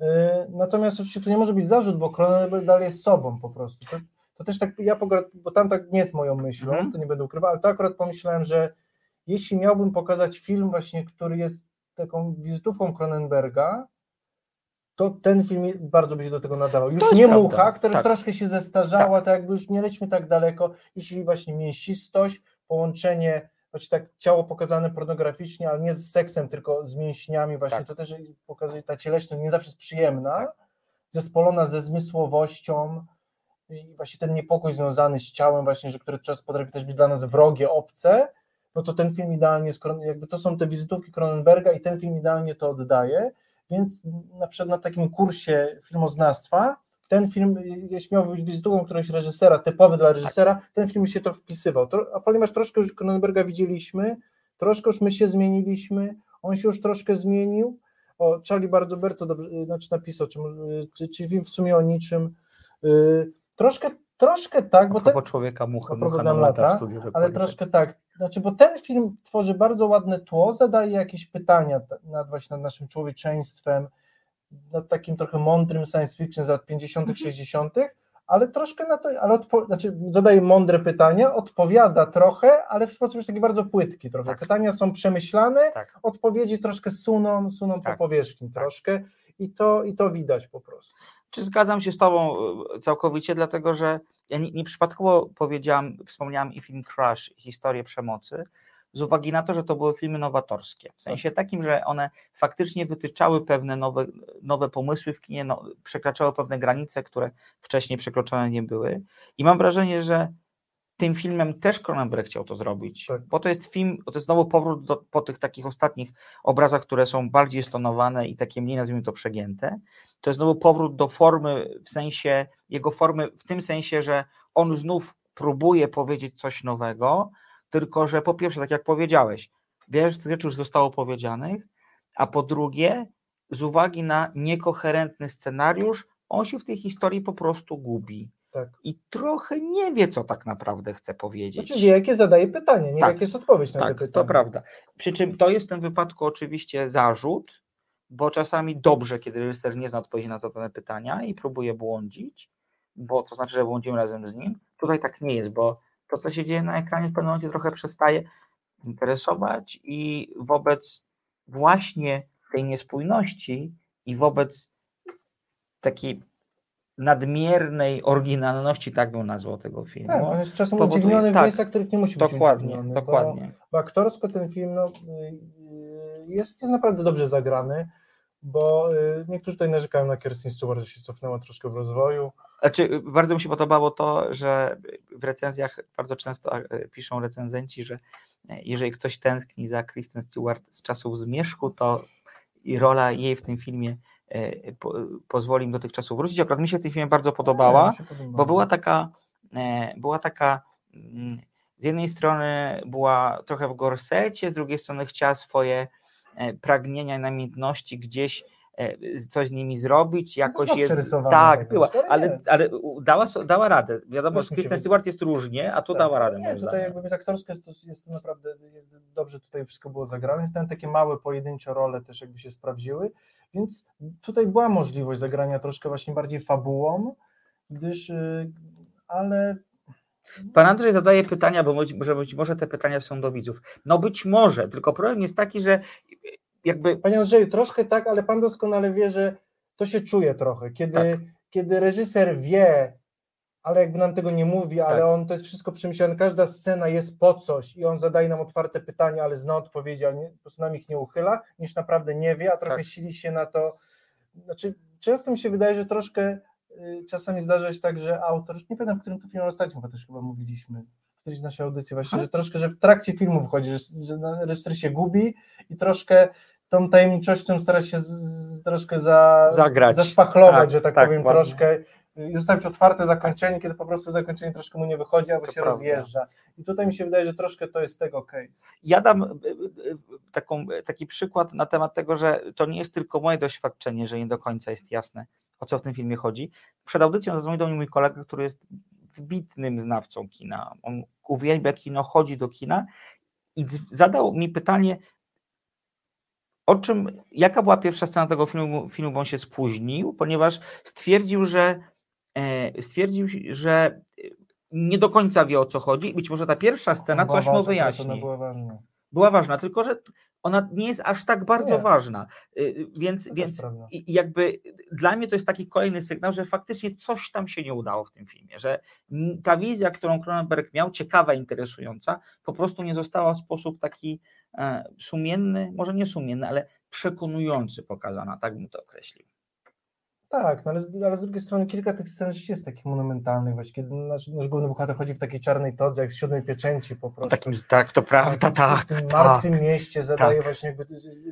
Y, natomiast oczywiście to nie może być zarzut, bo Cronenberg dalej jest sobą po prostu. To, to też tak, ja bo tam tak nie jest moją myślą, mm. to nie będę ukrywał, ale to akurat pomyślałem, że jeśli miałbym pokazać film właśnie, który jest taką wizytówką Cronenberga, to ten film bardzo by się do tego nadawał. Już nie prawda. Mucha, która tak. troszkę się zestarzała, tak. tak jakby już nie lećmy tak daleko, jeśli właśnie mięsistość, połączenie, choć tak ciało pokazane pornograficznie, ale nie z seksem, tylko z mięśniami właśnie, tak. to też pokazuje, ta cieleszność nie zawsze jest przyjemna, tak. zespolona ze zmysłowością i właśnie ten niepokój związany z ciałem właśnie, że który czas potrafi też być dla nas wrogie, obce, no to ten film idealnie, jakby to są te wizytówki Cronenberga i ten film idealnie to oddaje, więc na przykład na takim kursie filmoznawstwa ten film, jeśli miałby być wizytówką któregoś reżysera, typowy dla reżysera, ten film się to wpisywał. A ponieważ troszkę już Cronenberga widzieliśmy, troszkę już my się zmieniliśmy, on się już troszkę zmienił. O, Charlie bardzo Berto dobrze, znaczy napisał, czy, czy, czy film w sumie o niczym. Yy, troszkę, troszkę tak, bo ten, człowieka mucha, mucha nam lata, studiu, ale troszkę tak. Znaczy, bo ten film tworzy bardzo ładne tło, zadaje jakieś pytania nad właśnie nad naszym człowieczeństwem, nad takim trochę mądrym science fiction z lat 50., mhm. 60., ale troszkę na to, ale odpo, znaczy zadaje mądre pytania, odpowiada trochę, ale w sposób już taki bardzo płytki trochę. Tak. Pytania są przemyślane, tak. odpowiedzi troszkę suną, suną tak. po powierzchni tak. troszkę i to, i to widać po prostu. Czy zgadzam się z Tobą e, całkowicie, dlatego że ja nie, nie przypadkowo powiedziałam, wspomniałam i film Crash, i historię przemocy, z uwagi na to, że to były filmy nowatorskie. W sensie takim, że one faktycznie wytyczały pewne nowe, nowe pomysły w kinie, no, przekraczały pewne granice, które wcześniej przekroczone nie były. I mam wrażenie, że tym filmem też Cronenberg chciał to zrobić, tak. bo to jest film, to jest znowu powrót do, po tych takich ostatnich obrazach, które są bardziej stonowane i takie mniej, nazwijmy to, przegięte. To jest znowu powrót do formy, w sensie, jego formy, w tym sensie, że on znów próbuje powiedzieć coś nowego, tylko że po pierwsze, tak jak powiedziałeś, wiele rzeczy już zostało powiedzianych, a po drugie, z uwagi na niekoherentny scenariusz, on się w tej historii po prostu gubi. Tak. I trochę nie wie, co tak naprawdę chce powiedzieć. Znaczy wie, jakie zadaje pytanie, nie tak. jak jest odpowiedź na tak, to pytanie. to prawda. Przy czym to jest w tym wypadku oczywiście zarzut, bo czasami dobrze, kiedy reżyser nie zna odpowiedzi na zadane pytania i próbuje błądzić, bo to znaczy, że błądzimy razem z nim. Tutaj tak nie jest, bo to, co się dzieje na ekranie, w pewnym momencie trochę przestaje interesować i wobec właśnie tej niespójności i wobec takiej nadmiernej oryginalności, tak bym nazwał tego filmu. Tak, on jest czasem powoduje, udziwniony w tak, miejscach, których nie musi dokładnie, być Dokładnie, bo, bo aktorsko ten film no, jest, jest naprawdę dobrze zagrany, bo y, niektórzy tutaj narzekają na Kirsten Stewart, że się cofnęła troszkę w rozwoju. Znaczy, bardzo mi się podobało to, że w recenzjach bardzo często piszą recenzenci, że jeżeli ktoś tęskni za Kristen Stewart z czasów zmierzchu, to i rola jej w tym filmie pozwoli im do tych czasów wrócić. Akurat mi się w tym filmie bardzo podobała, bo była taka, e, była taka mm, z jednej strony była trochę w gorsecie, z drugiej strony chciała swoje e, pragnienia i namiętności gdzieś E, coś z nimi zrobić, jakoś no jest. Tak, była, ale, ale dała, dała radę. Wiadomo, że Kristen Stewart jest różnie, a tu tak, dała radę. Nie, tutaj jakby jest aktorsko jest to, jest to naprawdę jest dobrze tutaj wszystko było zagrane. Jest tam takie małe pojedyncze role też jakby się sprawdziły, więc tutaj była możliwość zagrania troszkę właśnie bardziej fabułą, gdyż y, ale Pan Andrzej zadaje pytania, bo że być może te pytania są do widzów. No być może, tylko problem jest taki, że jakby... Panie Andrzeju, troszkę tak, ale pan doskonale wie, że to się czuje trochę, kiedy, Tak. kiedy reżyser wie, ale jakby nam tego nie mówi, ale Tak. on to jest wszystko przemyślane, każda scena jest po coś i on zadaje nam otwarte pytania, ale zna odpowiedzi, ale nie, po prostu nam ich nie uchyla, niż naprawdę nie wie, a trochę Tak. sili się na to. Znaczy, często mi się wydaje, że troszkę y, czasami zdarza się tak, że autor, nie pamiętam, w którym to filmie ostatnim chyba też chyba mówiliśmy, w którejś z naszej audycji właśnie, że troszkę, że w trakcie filmu wchodzi, że, że reżyser się gubi i troszkę tą tajemniczością stara się z, z, troszkę za, Zagrać. zaszpachlować, Tak, że tak, tak, powiem, troszkę i zostawić otwarte zakończenie, kiedy po prostu zakończenie troszkę mu nie wychodzi, albo To się prawda. rozjeżdża. I tutaj mi się wydaje, że troszkę to jest tego case. Ja dam y, y, taką, taki przykład na temat tego, że to nie jest tylko moje doświadczenie, że nie do końca jest jasne, o co w tym filmie chodzi. Przed audycją zadzwonił do mnie mój kolega, który jest wybitnym znawcą kina. On uwielbia kino, chodzi do kina i zadał mi pytanie, o czym, jaka była pierwsza scena tego filmu, filmu bo on się spóźnił, ponieważ stwierdził, że e, stwierdził, że nie do końca wie o co chodzi być może ta pierwsza scena coś mu wyjaśni była ważna. była ważna, tylko że ona nie jest aż tak bardzo Nie. ważna. Y, Więc, To więc jakby dla mnie to jest taki kolejny sygnał, że faktycznie coś tam się nie udało w tym filmie, że ta wizja, którą Cronenberg miał, ciekawa, interesująca, po prostu nie została w sposób taki e, sumienny, może nie sumienny, ale przekonujący pokazana, tak bym to określił. Tak, no ale, z- ale z drugiej strony kilka tych scen jest takich monumentalnych, właśnie kiedy nasz, nasz główny bohater chodzi w takiej czarnej todze, jak z siódmej pieczęci po prostu. Takim, tak, to prawda, w tak. tym tak. martwym mieście zadaje tak. właśnie jakby,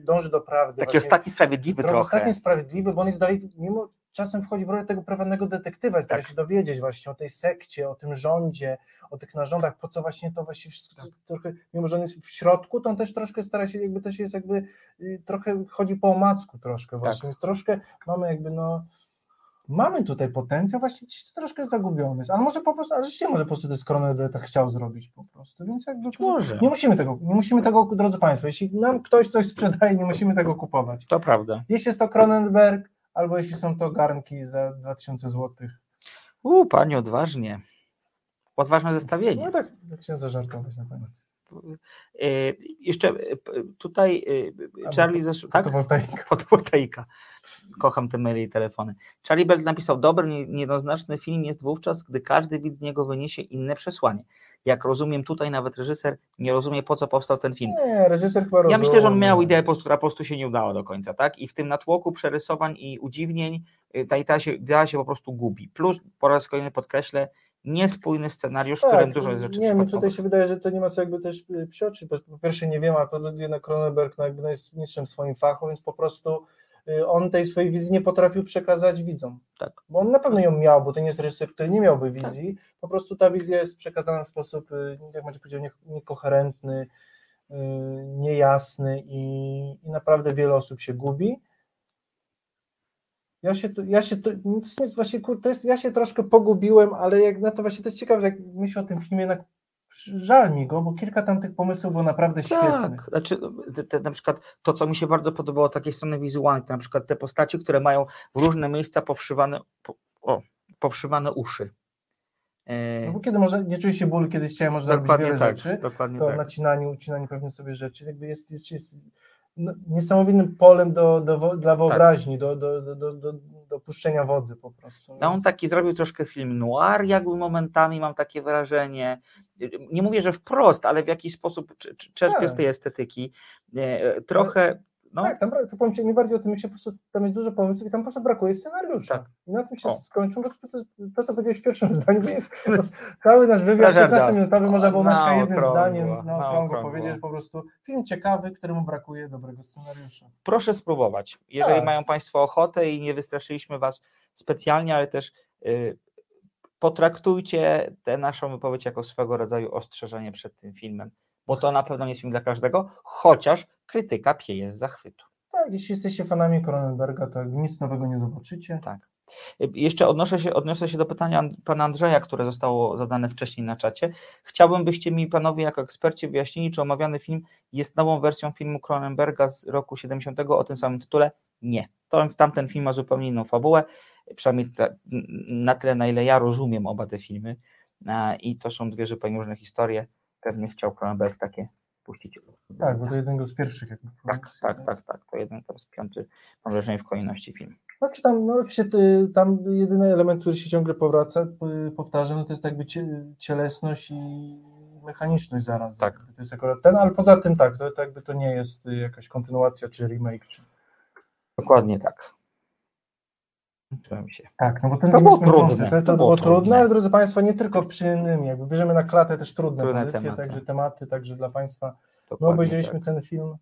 dąży do prawdy. Taki właśnie. ostatni sprawiedliwy trochę trochę. ostatni sprawiedliwy, bo on jest dalej, mimo czasem wchodzi w rolę tego prywatnego detektywa, stara Tak. się dowiedzieć właśnie o tej sekcie, o tym rządzie, o tych narządach, po co właśnie to właśnie wszystko, Tak. trochę, mimo że on jest w środku, to on też troszkę stara się, jakby też jest jakby, y, trochę chodzi po omacku troszkę Tak. właśnie, więc troszkę mamy jakby no, mamy tutaj potencjał, właśnie gdzieś to troszkę zagubiony jest, ale może po prostu, ale rzeczywiście może po prostu jest Cronenberg tak chciał zrobić po prostu, więc jakby może. nie musimy tego, nie musimy tego, drodzy Państwo, jeśli nam ktoś coś sprzedaje, nie musimy tego kupować. To prawda. Jeśli jest to Cronenberg, albo jeśli są to garnki za 2000 zł. U, panie, odważnie. Odważne zestawienie. No tak, tak chciałem zażartować na koniec. E, Jeszcze e, tutaj e, Charlie zesz... tak? Fotowoltaika. Fotowoltaika. Kocham te maile i telefony. Charlie Bell napisał, dobry, nie- niejednoznaczny film jest wówczas, gdy każdy widz z niego wyniesie inne przesłanie. Jak rozumiem, tutaj nawet reżyser nie rozumie, po co powstał ten film. Nie, reżyser chyba Ja rozumie. myślę, że on miał ideę, która po prostu się nie udała do końca, tak? I w tym natłoku przerysowań i udziwnień y, ta idea się, idea się po prostu gubi. Plus, po raz kolejny podkreślę, niespójny scenariusz, w którym dużo jest rzeczy Tak, Nie, mi tutaj się wydaje, że to nie ma co jakby też y, psioczyć, bo po pierwsze nie wiem, a po drugie na Cronenberg no jakby no jest mistrzem w swoim fachu, więc po prostu on tej swojej wizji nie potrafił przekazać widzom. Tak. Bo on na pewno ją miał, bo to nie jest reżyser, który nie miałby wizji, po prostu ta wizja jest przekazana w sposób, y, jak macie powiedział, nie- niekoherentny, y, niejasny i, i naprawdę wiele osób się gubi. Ja się, tu- ja się, tu- no to jest nie- właśnie, to jest, ja się troszkę pogubiłem, ale jak na to właśnie to jest ciekawe, że jak myślę o tym filmie, żal mi go, bo kilka tam tych pomysłów było naprawdę świetnych. Tak, znaczy te, te, na przykład to, co mi się bardzo podobało, takie strony wizualne, na przykład te postaci, które mają w różne miejsca powszywane, po, o, powszywane uszy. E, No bo kiedy można, nie czuje się bólu, kiedy chciałem, można robić dokładnie wiele tak, rzeczy, dokładnie to tak. nacinanie, ucinanie pewnych sobie rzeczy, jakby jest, jest, jest no, niesamowitym polem do, do, dla wyobraźni, do, do, do, do, do, do puszczenia wodzy po prostu. No on taki zrobił troszkę film noir, jakby momentami mam takie wrażenie. Nie mówię, że wprost, ale w jakiś sposób cz- cz- czerpie z Tak. tej estetyki. E, Trochę, no Tak, tam to powiem Ci, mi bardziej o tym, się po prostu, tam jest dużo pomysłów i tam po prostu brakuje scenariusza. Tak. I na tym się O. skończył, to, to, to co powiedziałeś w pierwszym zdaniu, jest, to cały nasz wywiad Żarda. 15-minutowy można było Na jednym okrągło, zdaniem na na okrągło okrągło. powiedzieć, po prostu film ciekawy, któremu brakuje dobrego scenariusza. proszę spróbować. Jeżeli Tak. mają Państwo ochotę i nie wystraszyliśmy Was specjalnie, ale też y, potraktujcie tę naszą wypowiedź jako swego rodzaju ostrzeżenie przed tym filmem, bo to na pewno nie jest film dla każdego, chociaż krytyka pieje z zachwytu. Tak, jeśli jesteście fanami Cronenberga, to nic nowego nie zobaczycie. Tak. Y, Jeszcze odnoszę się, odniosę się do pytania An- pana Andrzeja, które zostało zadane wcześniej na czacie. Chciałbym, byście mi panowie jako eksperci wyjaśnili, czy omawiany film jest nową wersją filmu Cronenberga z roku 70 o tym samym tytule? Nie. To, tamten film ma zupełnie inną fabułę, przynajmniej na tyle, na ile ja rozumiem oba te filmy. I to są dwie zupełnie różne historie. Pewnie chciał Cronenberg takie puścić. Tak, bo to jednego z pierwszych. jakby Tak, tak, tak, tak. To jeden teraz piąty, mam wrażenie, w kolejności film. Znaczy tam, no oczywiście tam jedyny element, który się ciągle powraca, p- powtarza, no to jest jakby cie, cielesność i mechaniczność zaraz. Tak. To jest akurat ten, ale poza tym tak, to, to jakby to nie jest y, jakaś kontynuacja czy remake. Czy... Dokładnie tak. Się. Tak, no bo ten To film było trudne, To, to, to było, trudne, ale drodzy Państwo, nie tylko przy innym, jakby bierzemy na klatę też trudne, Trudne pozycje, tematy. także tematy, także dla Państwa. My Dokładnie obejrzeliśmy tak. ten film.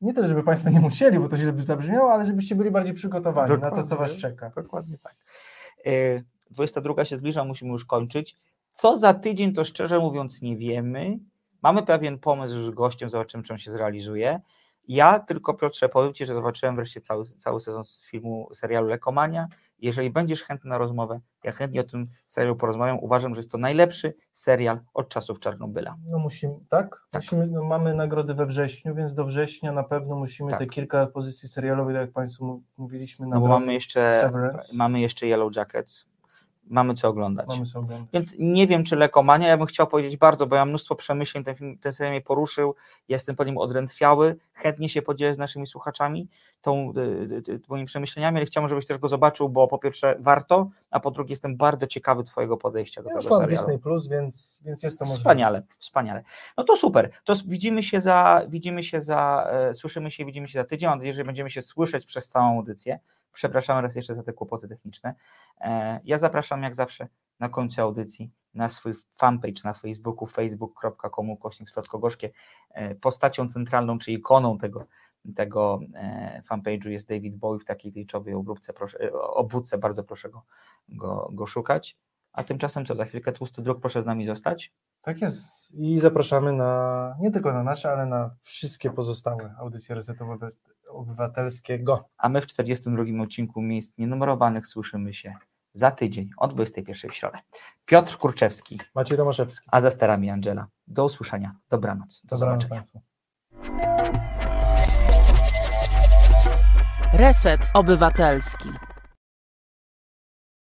Nie tyle, żeby Państwo nie musieli, bo to źle by zabrzmiało, ale żebyście byli bardziej przygotowani na to, co Was Dokładnie. czeka. Dokładnie tak. E, 22 się zbliża, musimy już kończyć. Co za tydzień, to szczerze mówiąc nie wiemy. Mamy pewien pomysł z gościem, zobaczymy, czy on się zrealizuje. Ja tylko, Piotrze, powiem Ci, że zobaczyłem wreszcie cały, cały sezon z filmu, serialu Lekomania. Jeżeli będziesz chętny na rozmowę, ja chętnie o tym serialu porozmawiam. Uważam, że jest to najlepszy serial od czasów Czarnobyla. No musimy, tak? Tak. Musimy, no mamy nagrody we wrześniu, więc do września na pewno musimy Tak. te kilka pozycji serialowych, tak jak Państwu mówiliśmy, No bo mamy jeszcze, Severance. mamy jeszcze Yellow Jackets. Mamy co oglądać. Mamy sobie oglądać. Więc nie wiem, czy Lekomania, ja bym chciał powiedzieć bardzo, bo ja mam mnóstwo przemyśleń, ten, film, ten serial mnie poruszył, jestem po nim odrętwiały, chętnie się podzielę z naszymi słuchaczami tą, y, y, y, moimi przemyśleniami, ale chciałbym, żebyś też go zobaczył, bo po pierwsze warto, a po drugie jestem bardzo ciekawy twojego podejścia do Ja tego serialu. Disney Plus, więc, więc jest to możliwe. Wspaniale, wspaniale. No to super. To widzimy się za, widzimy się za, e, słyszymy się, widzimy się za tydzień. Mam nadzieję, że będziemy się słyszeć przez całą audycję. Przepraszam raz jeszcze za te kłopoty techniczne. E, ja zapraszam jak zawsze na końcu audycji na swój fanpage na Facebooku facebook.com kośnik Słodko-Gorzkie. E, postacią centralną, czy ikoną tego, tego e, fanpage'u jest David Bowie w takiej tejczowej obróbce, proszę, obwódce, bardzo proszę go, go, go szukać. A tymczasem co, za chwilkę tłusty druk, proszę z nami zostać. Tak jest. I zapraszamy na, nie tylko na nasze, ale na wszystkie pozostałe audycje Resetu Obywatelskiego. A my w 42 odcinku miejsc nienumerowanych słyszymy się za tydzień o 21 w środę. Piotr Kurczewski, Maciej Tomaszewski. a za sterami Angela. Do usłyszenia. Dobranoc. Do Dobranoc zobaczenia. Państwu. Reset Obywatelski.